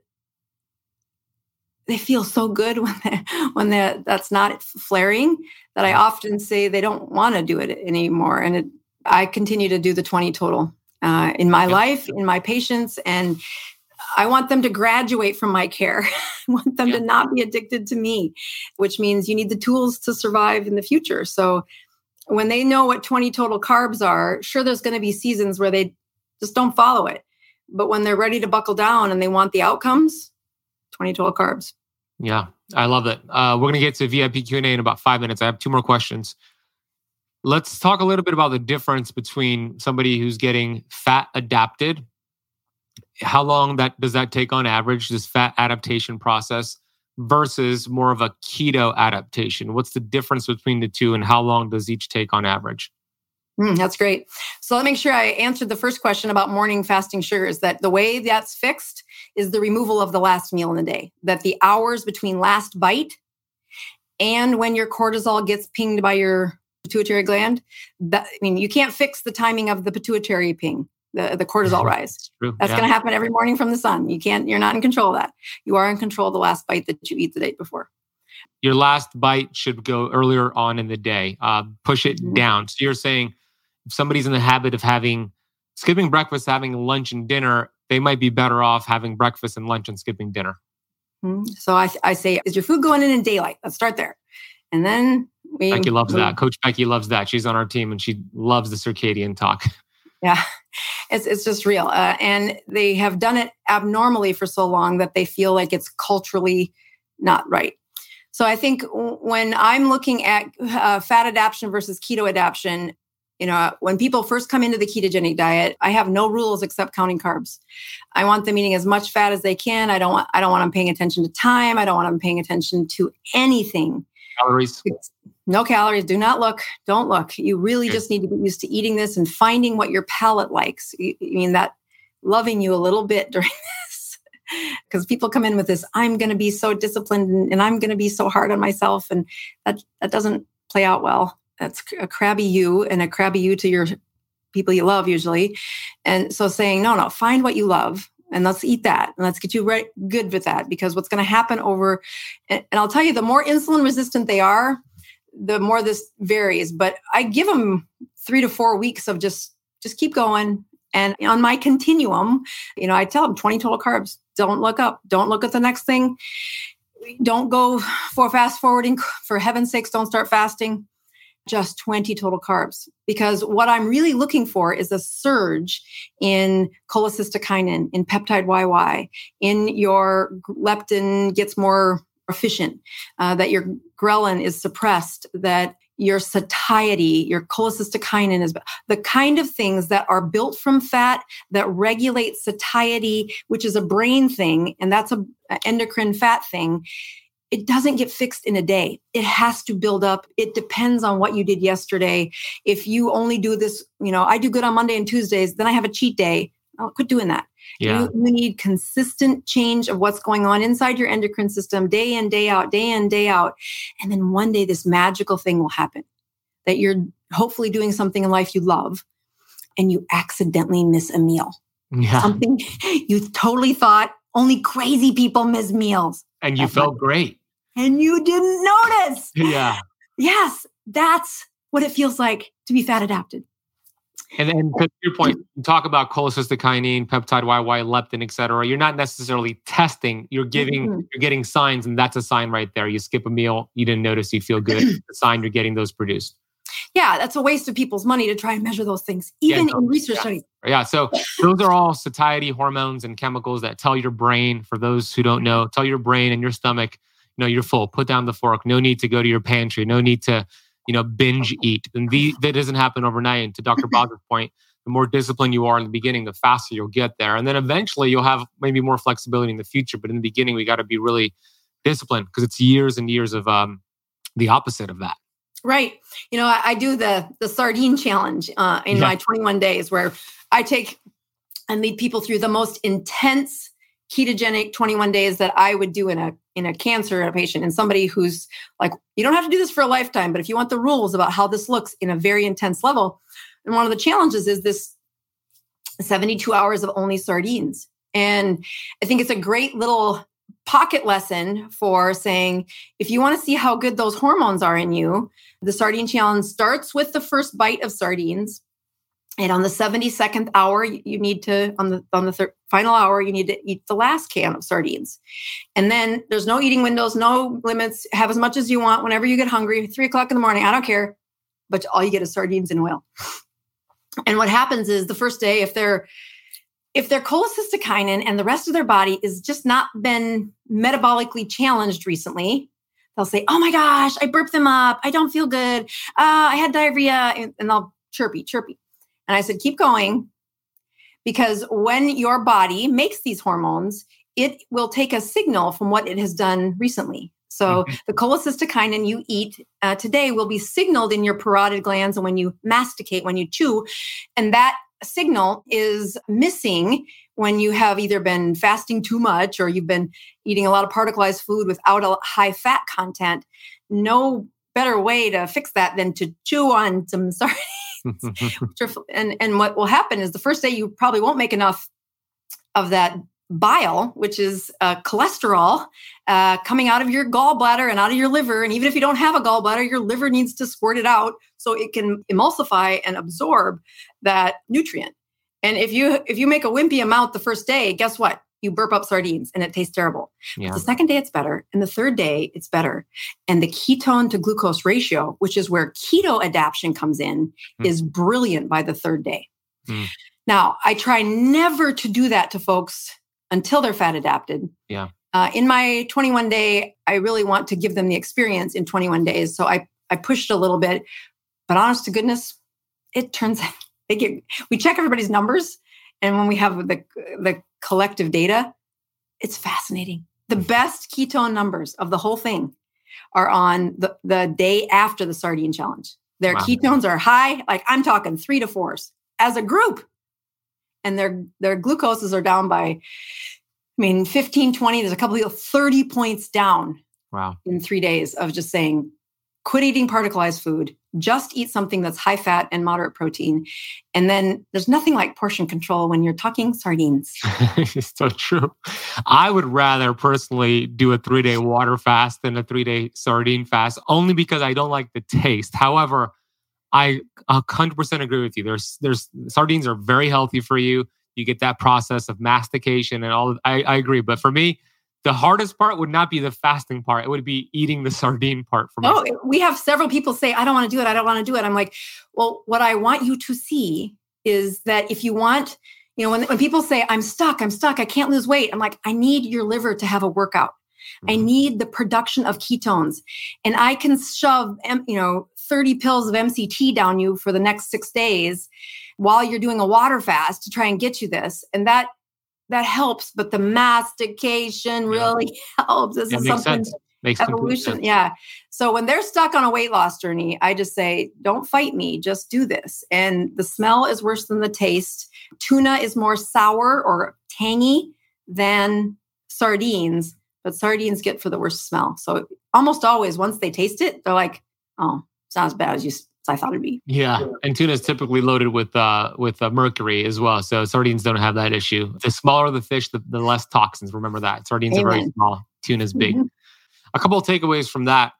B: they feel so good [LAUGHS] when they, when they, that's not flaring that I often say they don't want to do it anymore. And it, I continue to do the 20 total uh, in my
A: Yeah.
B: life, in my patients, and I want them to graduate from my care. [LAUGHS] I want them to not be addicted to me, which means you need the tools to survive in the future. So when they know what 20 total carbs are, sure, there's going to be seasons where they just don't follow it. But when they're ready to buckle down and they want the outcomes, 20 total carbs.
A: Yeah, I love it. Uh, we're gonna get to VIP Q and A in about five minutes. I have two more questions. Let's talk a little bit about the difference between somebody who's getting fat adapted. How long that does that take on average? This fat adaptation process versus more of a keto adaptation. What's the difference between the two, and how long does each take on average?
B: Mm, that's great. So let me make sure I answered the first question about morning fasting sugars. That the way that's fixed is the removal of the last meal in the day. That the hours between last bite and when your cortisol gets pinged by your pituitary gland. That I mean, you can't fix the timing of the pituitary ping, the, the cortisol rise.
A: True.
B: That's
A: yeah.
B: going to happen every morning from the sun. You can't. You're not in control of that. You are in control of the last bite that you eat the day before.
A: Your last bite should go earlier on in the day. Uh, push it
B: Mhm.
A: down. So you're saying if somebody's in the habit of having skipping breakfast, having lunch and dinner, they might be better off having breakfast and lunch and skipping dinner.
B: Mhm. So I, I say, is your food going in in daylight? Let's start there, and then we.
A: Becky loves
B: we-
A: that. [LAUGHS] Coach Becky loves that. She's on our team and she loves the circadian talk. [LAUGHS]
B: Yeah, it's it's just real, uh, and they have done it abnormally for so long that they feel like it's culturally not right. So I think when I'm looking at uh, fat adaptation versus keto adaptation, you know, when people first come into the ketogenic diet, I have no rules except counting carbs. I want them eating as much fat as they can. I don't want I don't want them paying attention to time. I don't want them paying attention to anything.
A: Calories.
B: No calories. Do not look. Don't look. You really
A: mm.
B: just need to get used to eating this and finding what your palate likes. I mean, that loving you a little bit [LAUGHS] during this. Because people come in with this, I'm going to be so disciplined and, and I'm going to be so hard on myself. And that, that doesn't play out well. That's a crabby you and a crabby you to your people you love, usually. And so saying, no, no, find what you love and let's eat that and let's get you right good with that because what's going to happen over and, and i'll tell you the more insulin resistant they are the more this varies but i give them three to four weeks of just just keep going. And on my continuum you know i tell them 20 total carbs don't look up don't look at the next thing. Don't go for fast forwarding for heaven's sakes don't start fasting. Just 20 total carbs because what I'm really looking for is a surge in cholecystokinin, in peptide YY, in your leptin gets more efficient, uh, that your ghrelin is suppressed, that your satiety, your cholecystokinin is the kind of things that are built from fat that regulate satiety, which is a brain thing, and that's a, a endocrine fat thing it doesn't get fixed in a day. It has to build up. It depends on what you did yesterday. If you only do this, you know, I do good on Monday and Tuesdays, then I have a cheat day. I'll quit doing that.
A: Yeah.
B: You, you need consistent change of what's going on inside your endocrine system day in, day out, day in, day out. And then one day this magical thing will happen that you're hopefully doing something in life you love and you accidentally miss a meal.
A: Yeah.
B: Something [LAUGHS] you totally thought only crazy people miss meals.
A: And you
B: That's
A: felt great.
B: and you didn't notice.
A: Yeah.
B: Yes, that's what it feels like to be fat adapted.
A: And then to your point, you [CLEARS THROAT] talk about cholecystokinin, peptide YY, leptin, et cetera. You're not necessarily testing. You're giving,
B: Mhm.
A: you're getting signs, and that's a sign right there. You skip a meal, you didn't notice, you feel good. It's a [CLEARS THROAT] sign you're getting those produced.
B: Yeah, that's a waste of people's money to try and measure those things, even
A: no,
B: in research
A: yeah.
B: studies.
A: Yeah. So [LAUGHS] those are all satiety hormones and chemicals that tell your brain, for those who don't know, tell your brain and your stomach, you know, you're full. Put down the fork. No need to go to your pantry. No need to, you know, binge eat. And the, that doesn't happen overnight. And to Dr. [LAUGHS] Boz's point, the more disciplined you are in the beginning, the faster you'll get there. And then eventually you'll have maybe more flexibility in the future. But in the beginning, we got to be really disciplined because it's years and years of um, the opposite of that.
B: Right. You know, I, I do the the sardine challenge uh, in
A: Yeah.
B: my 21 days where I take and lead people through the most intense ketogenic 21 days that I would do in a in a cancer patient and somebody who's like, you don't have to do this for a lifetime, but if you want the rules about how this looks in a very intense level, and one of the challenges is this 72 hours of only sardines. And I think it's a great little pocket lesson for saying if you want to see how good those hormones are in you, the sardine challenge starts with the first bite of sardines. And on the 72nd hour, you need to, on the on the thir- final hour, you need to eat the last can of sardines. And then there's no eating windows, no limits. Have as much as you want whenever you get hungry. Three o'clock in the morning, I don't care. But all you get is sardines and oil. And what happens is the first day, if they're if their cholecystokinin and the rest of their body is just not been metabolically challenged recently, they'll say, "Oh my gosh, I burped them up. I don't feel good. Uh, I had diarrhea," and, and they'll chirpy, chirpy. And I said, "Keep going, because when your body makes these hormones, it will take a signal from what it has done recently. So the cholecystokinin you eat uh, today will be signaled in your parotid glands, and when you masticate, when you chew, and that signal is missing when you have either been fasting too much or you've been eating a lot of particleized food without a high fat content. No better way to fix that than to chew on some [LAUGHS] sorry. [LAUGHS] and and what will happen is the first day you probably won't make enough of that bile, which is uh, cholesterol, uh, coming out of your gallbladder and out of your liver. And even if you don't have a gallbladder, your liver needs to squirt it out so it can emulsify and absorb that nutrient. And if you if you make a wimpy amount the first day, guess what? You burp up sardines and it tastes terrible.
A: yeah.
B: The second day it's better, and the third day it's better. And the ketone to glucose ratio, which is where keto adaptation comes in,
A: Hmm.
B: is brilliant by the third day.
A: Hmm.
B: Now, I try never to do that to folks until they're fat adapted.
A: Yeah.
B: Uh, in my 21 day, I really want to give them the experience in 21 days. So I I pushed a little bit, but honest to goodness, it turns out [LAUGHS] they get we check everybody's numbers, and when we have the the collective data, it's fascinating. The hmm. best ketone numbers of the whole thing are on the, the day after the sardine challenge. Their
A: Wow.
B: ketones are high, like I'm talking three to fours as a group. And their their glucoses are down by, I mean, 15, 20, there's a couple of 30 points down
A: Wow.
B: in three days of just saying, quit eating particleized food, just eat something that's high fat and moderate protein. And then there's nothing like portion control when you're talking sardines. [LAUGHS]
A: it's so true. I would rather personally do a three day water fast than a three day sardine fast, only because I don't like the taste. However, I a hundred percent agree with you. There's there's sardines are very healthy for you. You get that process of mastication and all. I, I agree, but for me, the hardest part would not be the fasting part. It would be eating the sardine part for me.
B: Oh, we have several people say, I don't want to do it. I don't want to do it. I'm like, well, what I want you to see is that if you want, you know, when, when people say, I'm stuck, I'm stuck, I can't lose weight, I'm like, I need your liver to have a workout. I
A: Mhm.
B: need the production of ketones. And I can shove, you know, 30 pills of MCT down you for the next six days while you're doing a water fast to try and get you this. And that that helps, but the mastication
A: Yeah.
B: really [LAUGHS] helps. This
A: It
B: is
A: makes
B: something
A: sense. Makes
B: evolution.
A: sense.
B: Yeah. So when they're stuck on a weight loss journey, I just say, don't fight me, just do this. And the smell is worse than the taste. Tuna is more sour or tangy than sardines, but sardines get for the worst smell. So almost always, once they taste it, they're like, oh, it's not as bad as you I thought it'd be.
A: Yeah, and tuna is typically loaded with uh, with uh, mercury as well. So sardines don't have that issue. The smaller the fish, the, the less toxins. Remember that sardines are very
B: Amen.
A: small. Tuna's big.
B: Mhm.
A: A couple of takeaways from that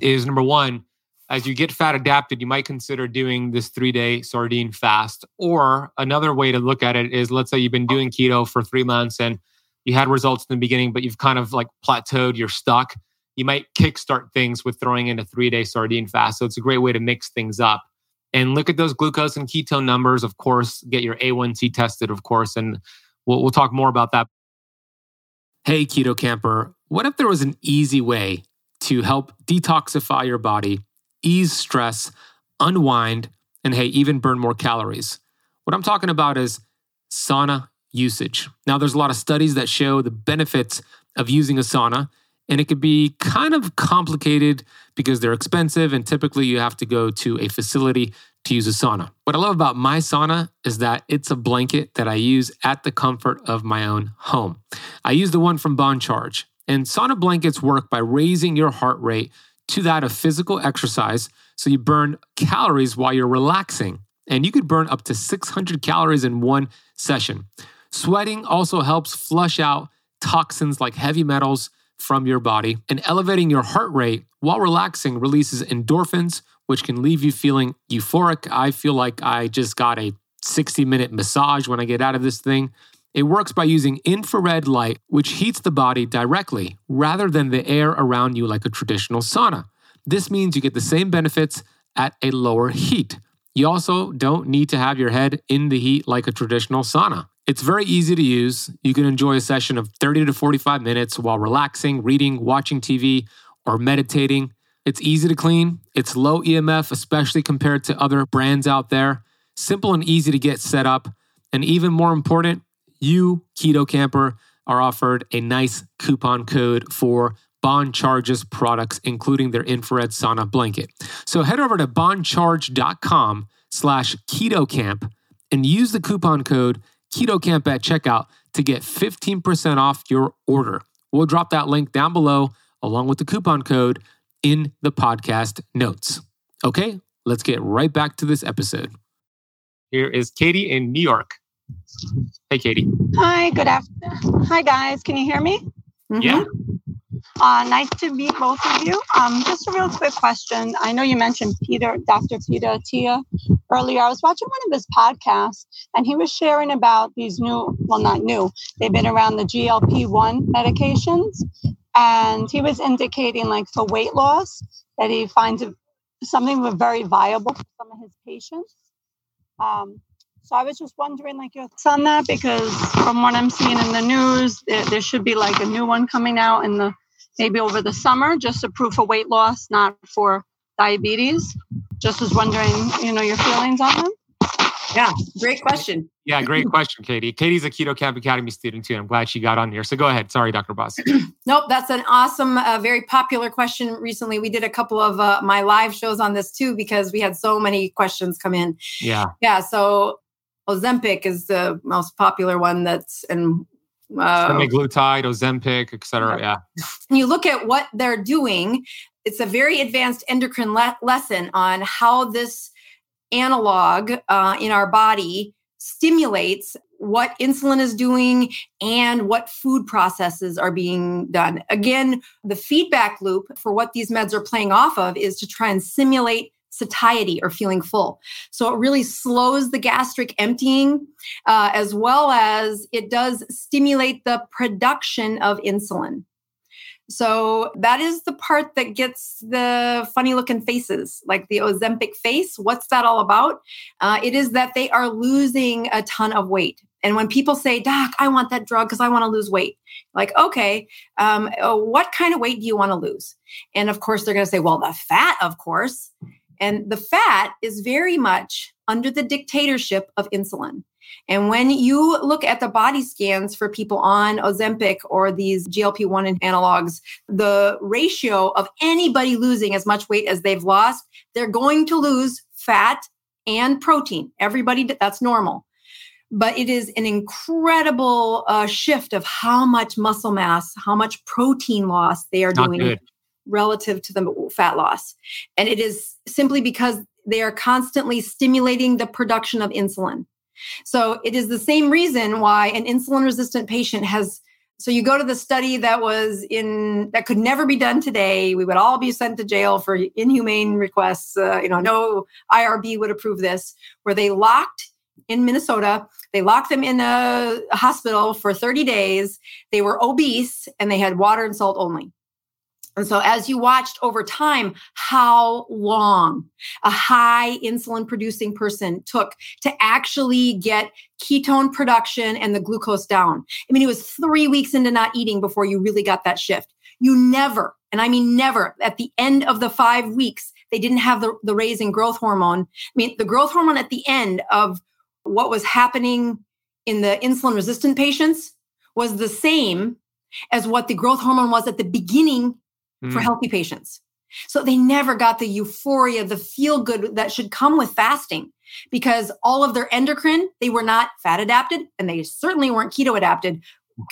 A: is number one, as you get fat adapted, you might consider doing this three day sardine fast. Or another way to look at it is let's say you've been doing keto for three months and you had results in the beginning, but you've kind of like plateaued, you're stuck. You might kickstart things with throwing in a three day sardine fast. So it's a great way to mix things up. And look at those glucose and ketone numbers, of course. Get your A1C tested, of course. And we'll, we'll talk more about that Hey, Keto Camper, what if there was an easy way to help detoxify your body, ease stress, unwind, and hey, even burn more calories? What I'm talking about is sauna usage. Now, there's a lot of studies that show the benefits of using a sauna, and it could be kind of complicated because they're expensive, and typically you have to go to a facility to use a sauna. What I love about my sauna is that it's a blanket that I use at the comfort of my own home. I use the one from BonCharge, and sauna blankets work by raising your heart rate to that of physical exercise, so you burn calories while you're relaxing. And you could burn up to 600 calories in one session. Sweating also helps flush out toxins like heavy metals from your body, and elevating your heart rate while relaxing releases endorphins, which can leave you feeling euphoric. I feel like I just got a 60 minute massage when I get out of this thing. It works by using infrared light, which heats the body directly rather than the air around you like a traditional sauna. This means you get the same benefits at a lower heat. You also don't need to have your head in the heat like a traditional sauna. It's very easy to use. You can enjoy a session of 30 to 45 minutes while relaxing, reading, watching TV, or meditating. It's easy to clean. It's low EMF, especially compared to other brands out there. Simple and easy to get set up. And even more important, you, Keto Camper, are offered a nice coupon code for BonCharge's products, including their infrared sauna blanket. So head over to boncharge.com slash ketocamp and use the coupon code ketocamp at checkout to get 15% off your order. We'll drop that link down below along with the coupon code in the podcast notes. Okay, let's get right back to this episode. Here is Katie in New York. Hey, Katie.
D: Hi, good afternoon. Hi, guys. Can you hear me?
A: Yeah. Mm-hmm.
D: Uh, nice to meet both of you. Um, just a real quick question. I know you mentioned Peter, Dr. Peter Attia earlier. I was watching one of his podcasts, and he was sharing about these new, well, not new, they've been around the GLP 1 medications. And he was indicating, like, for weight loss, that he finds something very viable for some of his patients. Um, so I was just wondering, like, your thoughts on that because from what I'm seeing in the news, there, there should be like a new one coming out in the maybe over the summer, just approved for weight loss, not for diabetes. Just was wondering, you know, your feelings on them.
B: Yeah. Great question.
A: Yeah, great question, Katie. Katie's a Keto Kamp Academy student too. I'm glad she got on here. So go ahead. Sorry, Dr. Boz. [CLEARS THROAT]
B: Nope, that's an awesome, uh, very popular question. Recently, we did a couple of uh, my live shows on this too because we had so many questions come in.
A: Yeah.
B: Yeah, so Ozempic is the most popular one that's and uh,
A: Semaglutide, Ozempic, et cetera. Yeah.
B: you look at what they're doing. It's a very advanced endocrine le- lesson on how this analog uh, in our body stimulates what insulin is doing and what food processes are being done. Again, the feedback loop for what these meds are playing off of is to try and simulate satiety or feeling full. So it really slows the gastric emptying, uh, as well as it does stimulate the production of insulin. So that is the part that gets the funny looking faces, like the Ozempic face. What's that all about? Uh, it is that they are losing a ton of weight. And when people say, Doc, I want that drug because I want to lose weight, like, okay, um, uh, what kind of weight do you want to lose? And of course, they're going to say, well, the fat, of course. And the fat is very much under the dictatorship of insulin. And when you look at the body scans for people on Ozempic or these GLP 1 analogs, the ratio of anybody losing as much weight as they've lost, they're going to lose fat and protein. Everybody, that's normal. But it is an incredible uh, shift of how much muscle mass, how much protein loss they are
A: Not
B: doing
A: good.
B: Relative to the fat loss. And it is simply because they are constantly stimulating the production of insulin. So it is the same reason why an insulin resistant patient has. So you go to the study that was in that could never be done today. We would all be sent to jail for inhumane requests. Uh, you know, no IRB would approve this. Where they locked in Minnesota, they locked them in a, hospital for 30 days. They were obese and they had water and salt only. And so, as you watched over time, how long a high insulin producing person took to actually get ketone production and the glucose down. I mean, it was three weeks into not eating before you really got that shift. You never, and I mean never, at the end of the five weeks, they didn't have the, the raise in growth hormone. I mean, the growth hormone at the end of what was happening in the insulin resistant patients was the same as what the growth hormone was at the beginning for
A: Mm.
B: healthy patients. So they never got the euphoria, the feel good that should come with fasting because all of their endocrine, they were not fat adapted and they certainly weren't keto adapted.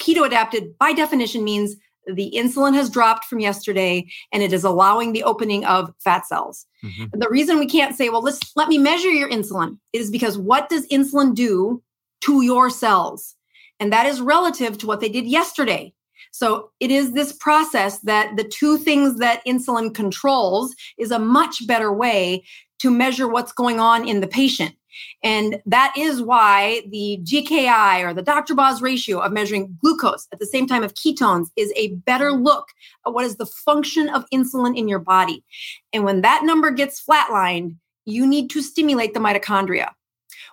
B: Keto adapted by definition means the insulin has dropped from yesterday and it is allowing the opening of fat cells.
A: Mhm.
B: The reason we can't say, well, let's let me measure your insulin is because what does insulin do to your cells? And that is relative to what they did yesterday. So it is this process that the two things that insulin controls is a much better way to measure what's going on in the patient. And that is why the GKI or the Dr. Boz ratio of measuring glucose at the same time of ketones is a better look at what is the function of insulin in your body. And when that number gets flatlined, you need to stimulate the mitochondria.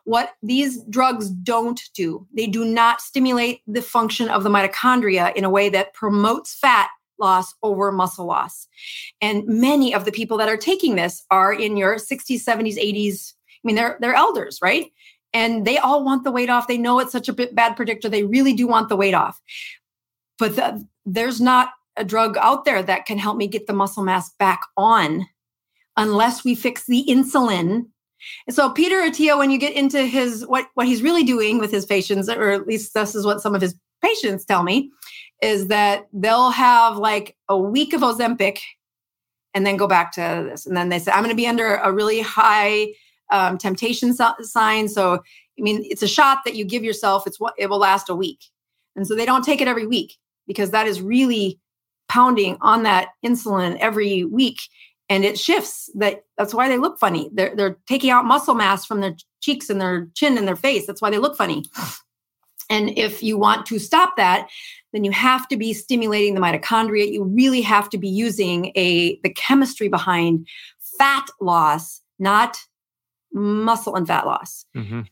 B: What these drugs don't do, they do not stimulate the function of the mitochondria in a way that promotes fat loss over muscle loss. And many of the people that are taking this are in your 60s, 70s, 80s. I mean, they're they're elders, right? And they all want the weight off. They know it's such a bad predictor. They really do want the weight off. But the, there's not a drug out there that can help me get the muscle mass back on unless we fix the insulin. And so Peter Attia, when you get into his what what he's really doing with his patients, or at least this is what some of his patients tell me, is that they'll have like a week of Ozempic and then go back to this. And then they say, I'm going to be under a really high um, temptation so- sign. So, I mean, it's a shot that you give yourself. It's what it will last a week. And so they don't take it every week because that is really pounding on that insulin every week. And it shifts that that's why they look funny. They're, they're taking out muscle mass from their cheeks and their chin and their face. That's why they look funny. And if you want to stop that, then you have to be stimulating the mitochondria. You really have to be using a the chemistry behind fat loss, not muscle and fat loss.
A: Mhm.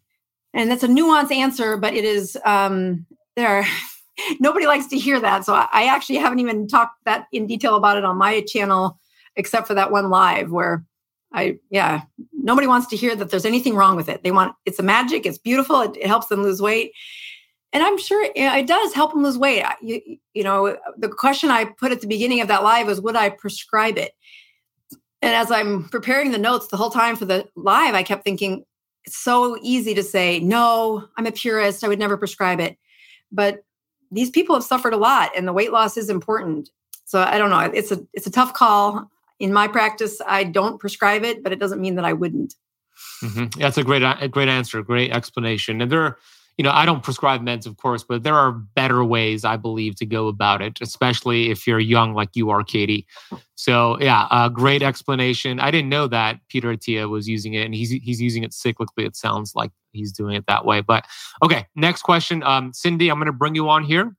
B: And that's a nuanced answer, but it is um, there. [LAUGHS] nobody likes to hear that, so I actually haven't even talked that in detail about it on my channel, except for that one live where I yeah nobody wants to hear that there's anything wrong with it. They want it's a magic, it's beautiful, it, it helps them lose weight and I'm sure it, it does help them lose weight. You, you know, the question I put at the beginning of that live was, would I prescribe it? And as I'm preparing the notes the whole time for the live, I kept thinking, it's so easy to say, no, I'm a purist. I would never prescribe it. But these people have suffered a lot, and the weight loss is important. So I don't know. It's a it's a tough call. In my practice, I don't prescribe it, but it doesn't mean that I wouldn't.
A: Mhm. That's a great, a great answer, great explanation. And there, are, you know, I don't prescribe meds, of course, but there are better ways, I believe, to go about it, especially if you're young like you are, Katie. So, yeah, a great explanation. I didn't know that Peter Attia was using it, and he's he's using it cyclically. It sounds like he's doing it that way. But okay, next question, um, Cindy. I'm going to bring you on here.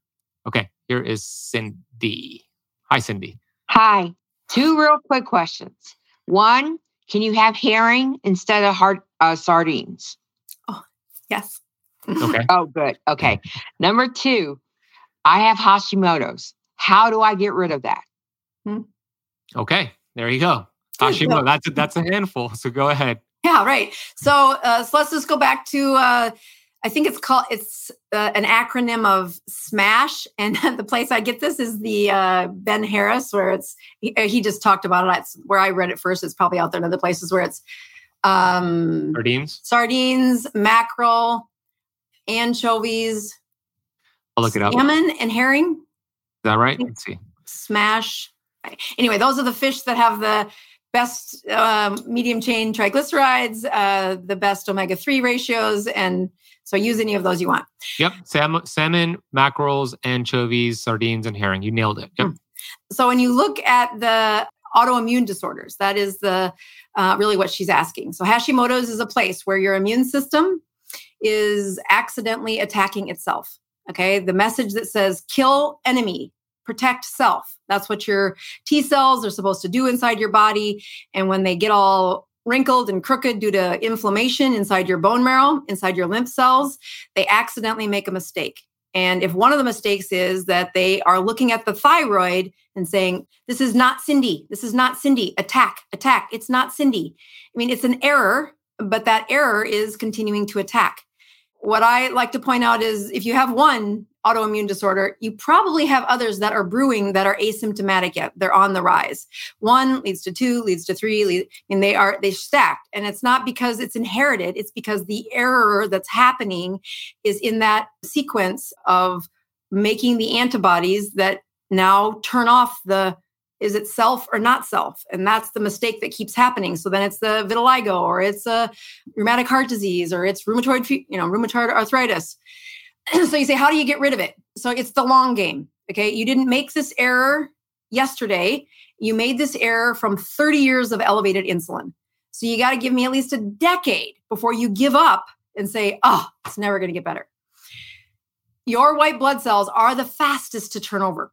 A: Okay, here is Cindy. Hi, Cindy.
E: Hi. Two real quick questions. One, can you have herring instead of hard uh, sardines?
B: Oh, yes.
A: Okay.
E: Oh, good. Okay. Number two, I have Hashimoto's. How do I get rid of that?
A: Okay. There you go. Hashimoto. That's a, that's a handful. So go ahead.
B: Yeah, right. So, uh, so let's just go back to. Uh, I think it's called. It's uh, an acronym of SMASH, and [LAUGHS] the place I get this is the uh, Ben Harris, where it's he, he just talked about it. That's where I read it first. It's probably out there in other places where it's um,
A: Sardines.
B: sardines, mackerel, anchovies,
A: I'll look it up.
B: Salmon, and herring.
A: Is that right? Let's see.
B: smash. Anyway, those are the fish that have the best um, medium chain triglycerides, uh, the best omega 3 ratios. And so use any of those you want.
A: Yep. Salmon, salmon, mackerels, anchovies, sardines, and herring. You nailed it. Yep.
B: So when you look at the autoimmune disorders, that is the uh, really what she's asking. So Hashimoto's is a place where your immune system is accidentally attacking itself. Okay. The message that says kill enemy, protect self. That's what your T cells are supposed to do inside your body. And when they get all wrinkled and crooked due to inflammation inside your bone marrow, inside your lymph cells, they accidentally make a mistake. And if one of the mistakes is that they are looking at the thyroid and saying, This is not Cindy, this is not Cindy, attack, attack, it's not Cindy. I mean, it's an error, but that error is continuing to attack. What I like to point out is if you have one autoimmune disorder, you probably have others that are brewing that are asymptomatic yet. They're on the rise. One leads to two, leads to three, lead, and they are they stacked. And it's not because it's inherited, it's because the error that's happening is in that sequence of making the antibodies that now turn off the is it self or not self? And that's the mistake that keeps happening. So then it's the vitiligo or it's a rheumatic heart disease or it's rheumatoid you know rheumatoid arthritis. [CLEARS THROAT] So you say how do you get rid of it? So it's the long game okay? You didn't make this error yesterday. You made this error from 30 years of elevated insulin. So you got to give me at least a decade before you give up and say oh it's never going to get better. Your white blood cells are the fastest to turn over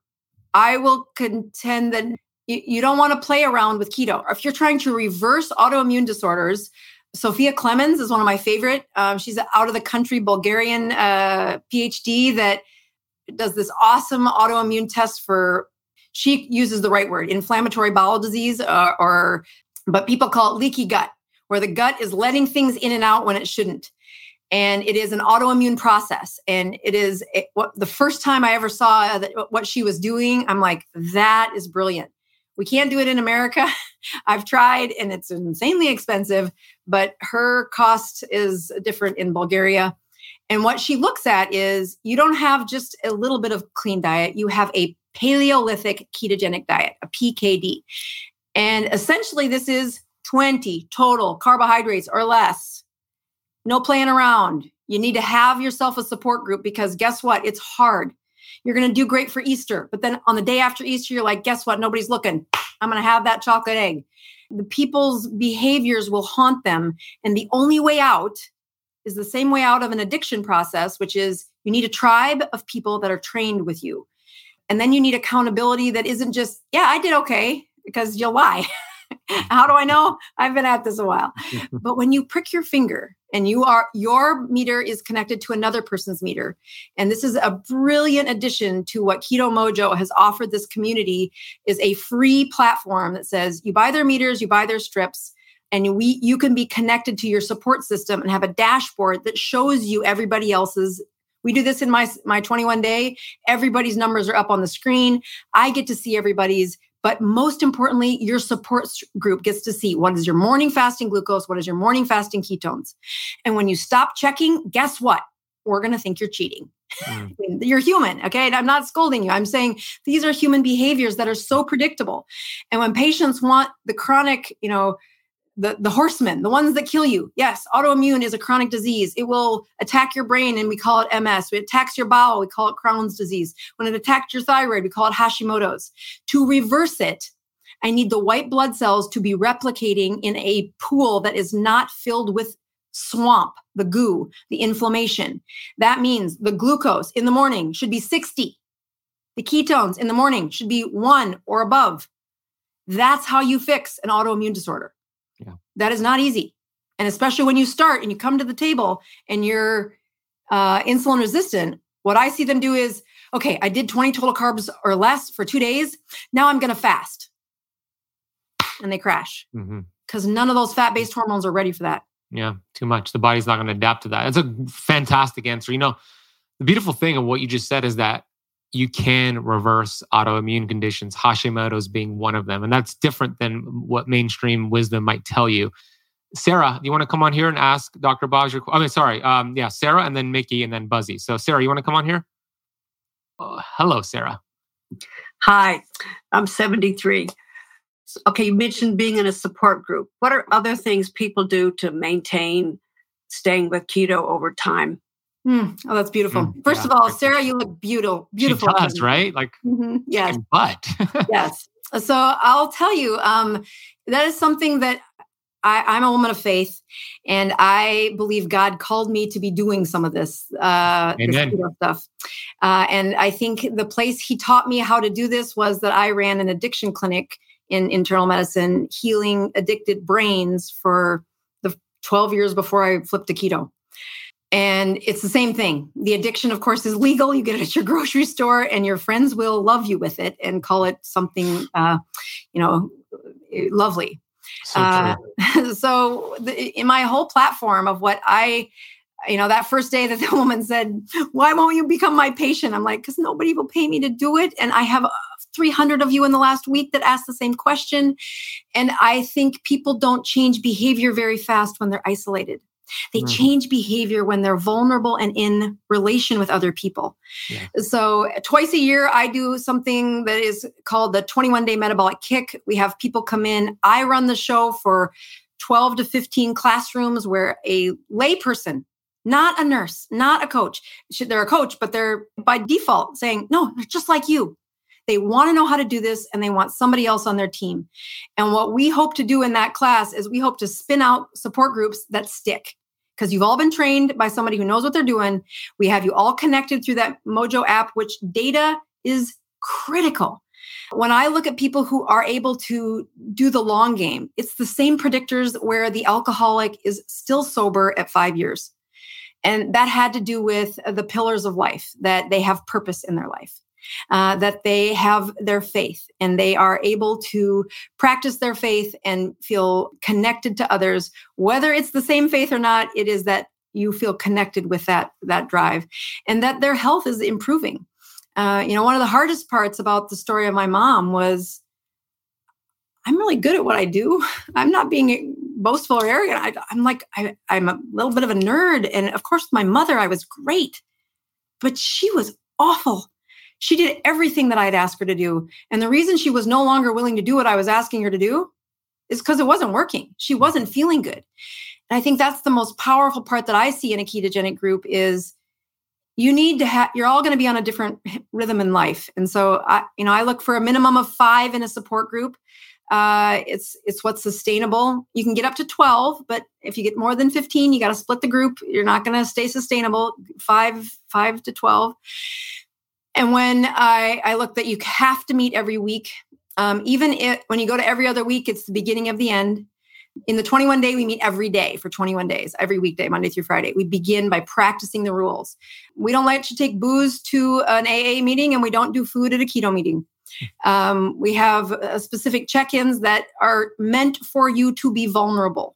B: I will contend that you, you don't want to play around with keto. If you're trying to reverse autoimmune disorders, Sophia Clemens is one of my favorite. Um, she's an out of the country Bulgarian uh, PhD that does this awesome autoimmune test for. She uses the right word, inflammatory bowel disease, uh, or but people call it leaky gut, where the gut is letting things in and out when it shouldn't and it is an autoimmune process. And it is it, what the first time i ever saw that, what she was doing i'm like that is brilliant. We can't do it in america. [LAUGHS] I've tried and it's insanely expensive but her cost is different in bulgaria. And what she looks at is you don't have just a little bit of clean diet you have a paleolithic ketogenic diet a pkd and essentially this is 20 total carbohydrates or less no playing around. You need to have yourself a support group because guess what? It's hard. You're going to do great for Easter, but then on the day after Easter, you're like, guess what? Nobody's looking. I'm going to have that chocolate egg. The people's behaviors will haunt them. And the only way out is the same way out of an addiction process, which is you need a tribe of people that are trained with you. And then you need accountability that isn't just, yeah, I did okay, because you'll lie. [LAUGHS] [LAUGHS] How do I know? I've been at this a while. [LAUGHS] but when you prick your finger and you are your meter is connected to another person's meter and this is a brilliant addition to what Keto-Mojo has offered this community is a free platform that says you buy their meters you buy their strips and we you can be connected to your support system and have a dashboard that shows you everybody else's we do this in my my 21 day everybody's numbers are up on the screen i get to see everybody's but most importantly, your support group gets to see what is your morning fasting glucose, what is your morning fasting ketones. And when you stop checking, guess what? We're going to think you're cheating. Mm. [LAUGHS] you're human, okay? And I'm not scolding you. I'm saying these are human behaviors that are so predictable. And when patients want the chronic, you know, the, the horsemen, the ones that kill you. Yes, autoimmune is a chronic disease. It will attack your brain and we call it MS. It attacks your bowel, we call it Crohn's disease. When it attacks your thyroid, we call it Hashimoto's. To reverse it, I need the white blood cells to be replicating in a pool that is not filled with swamp, the goo, the inflammation. That means the glucose in the morning should be 60. The ketones in the morning should be one or above. That's how you fix an autoimmune disorder. That is not easy. And especially when you start and you come to the table and you're uh, insulin resistant, what I see them do is okay, I did 20 total carbs or less for two days. Now I'm going to fast. And they crash because
A: hmm
B: none of those fat based hormones are ready for that.
A: Yeah, too much. The body's not going to adapt to that. That's a fantastic answer. You know, the beautiful thing of what you just said is that you can reverse autoimmune conditions, Hashimoto's being one of them. And that's different than what mainstream wisdom might tell you. Sarah, do you want to come on here and ask Dr. Boz your I mean, sorry. Um, yeah, Sarah and then Mickey and then Buzzy. So, Sarah, you want to come on here? Uh, hello, Sarah.
F: Hi, I'm 73. Okay, you mentioned being in a support group. What are other things people do to maintain staying with keto over time?
B: Hmm. Oh, that's beautiful.
A: Mm,
B: First
A: yeah,
B: of all, Sarah, you look beautiful. Beautiful.
A: She does, right? Like,
B: Mhm. Yes.
A: butt. [LAUGHS]
B: yes. So I'll tell you, um, that is something that I, I'm a woman of faith, and I believe God called me to be doing some of this, uh, this stuff. Uh, and I think the place He taught me how to do this was that I ran an addiction clinic in internal medicine, healing addicted brains for the 12 years before I flipped to keto. And it's the same thing. The addiction, of course, is legal. You get it at your grocery store, and your friends will love you with it and call it something, uh, you know, lovely.
A: so
B: Uh, [LAUGHS] so, the, in my whole platform of what I, you know, that first day that the [LAUGHS] woman said, "Why won't you become my patient?" I'm like, "Because nobody will pay me to do it," and I have. uh, 300 of you in the last week that asked the same question. And I think people don't change behavior very fast when they're isolated. They
A: Mhm.
B: change behavior when they're vulnerable and in relation with other people.
A: Yeah.
B: So, twice a year, I do something that is called the 21 day metabolic kick. We have people come in. I run the show for 12 to 15 classrooms where a layperson, not a nurse, not a coach. They're a coach, but they're by default saying, no, they're just like you. They want to know how to do this and they want somebody else on their team. And what we hope to do in that class is we hope to spin out support groups that stick because you've all been trained by somebody who knows what they're doing. We have you all connected through that Mojo app, which data is critical. When I look at people who are able to do the long game, it's the same predictors where the alcoholic is still sober at five years. And that had to do with the pillars of life, that they have purpose in their life uh, that they have their faith and they are able to practice their faith and feel connected to others. Whether it's the same faith or not it is that you feel connected with that that drive and that their health is improving. Uh, you know one of the hardest parts about the story of my mom was i'm really good at what i do. [LAUGHS] I'm not being boastful or arrogant. I, i'm like I, i'm a little bit of a nerd. And of course my mother i was great but she was awful she did everything that I'd asked her to do. And the reason she was no longer willing to do what I was asking her to do is because it wasn't working. She wasn't feeling good. And I think that's the most powerful part that I see in a ketogenic group is you need to have you're all going to be on a different rhythm in life. And so I you know I look for a minimum of 5 in a support group. Uh, it's it's what's sustainable. You can get up to 12, but if you get more than 15, you got to split the group. You're not going to stay sustainable. 5 5 to 12. And when I, I look that you have to meet every week, um, even if, when you go to every other week, it's the beginning of the end. In the 21 day, we meet every day for 21 days, every weekday, Monday through Friday. We begin by practicing the rules. We don't let you take booze to an AA meeting, and we don't do food at a keto meeting. Um, we have uh, specific check ins that are meant for you to be vulnerable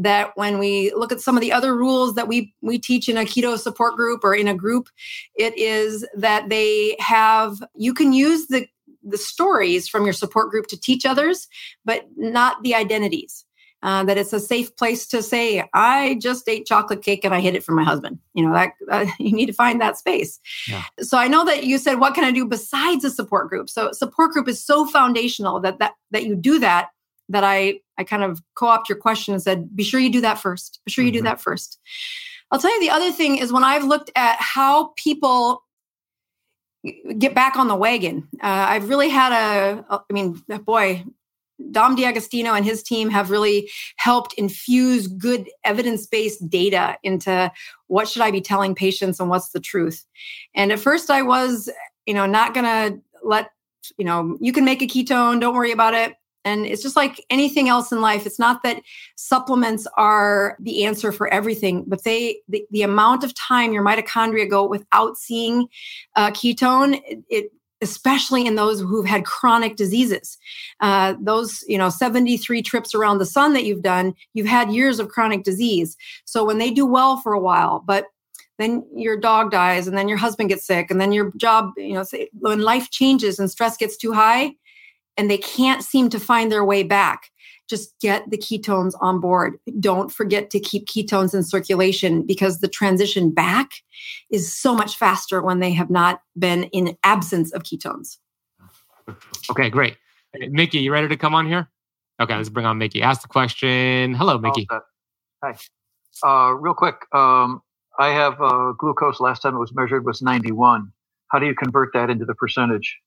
B: that when we look at some of the other rules that we we teach in a keto support group or in a group it is that they have you can use the the stories from your support group to teach others but not the identities. Uh, that it's a safe place to say i just ate chocolate cake and i hid it from my husband. You know that uh, [LAUGHS] you need to find that space.
A: Yeah.
B: so i know that you said what can i do besides a support group? So support group is so foundational that that that you do that that I I kind of co-opt your question and said, be sure you do that first. Be sure you mm-hmm. do that first. I'll tell you the other thing is when I've looked at how people get back on the wagon. Uh, I've really had a, I mean, boy, Dom D'Agostino and his team have really helped infuse good evidence-based data into what should I be telling patients and what's the truth. And at first I was, you know, not going to let, you know, you can make a ketone, don't worry about it. And it's just like anything else in life. It's not that supplements are the answer for everything, but they the, the amount of time your mitochondria go without seeing uh, ketone, it, it especially in those who've had chronic diseases. Uh, those, you know, 73 trips around the sun that you've done, you've had years of chronic disease. So when they do well for a while, but then your dog dies and then your husband gets sick and then your job, you know, when life changes and stress gets too high, and they can't seem to find their way back, just get the ketones on board. Don't forget to keep ketones in circulation because the transition back is so much faster when they have not been in absence of ketones.
A: Okay, great. Mickey, you ready to come on here? Okay, let's bring on Mickey. Ask the question. Hello, Mickey.
G: Hi. Uh, real quick, um, I have uh, glucose. Last time it was measured was 91. How do you convert that into the percentage?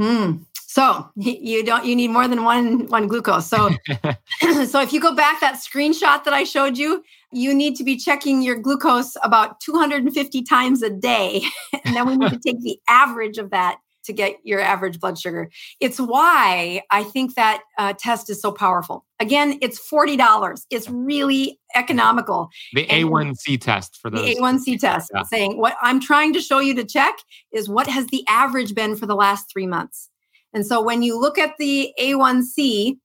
B: Hmm. So you don't you need more than one one glucose. So [LAUGHS] [CLEARS THROAT] so if you go back that screenshot that I showed you, you need to be checking your glucose about 250 times a day. [LAUGHS] and then we need to take the [LAUGHS] average of that to get your average blood sugar. It's why I think that uh, test is so powerful. Again, it's $40. It's really economical.
A: The A1C test for those.
B: The A1C test yeah. saying what I'm trying to show you to check is what has the average been for the last three months. And so when you look at the A1C,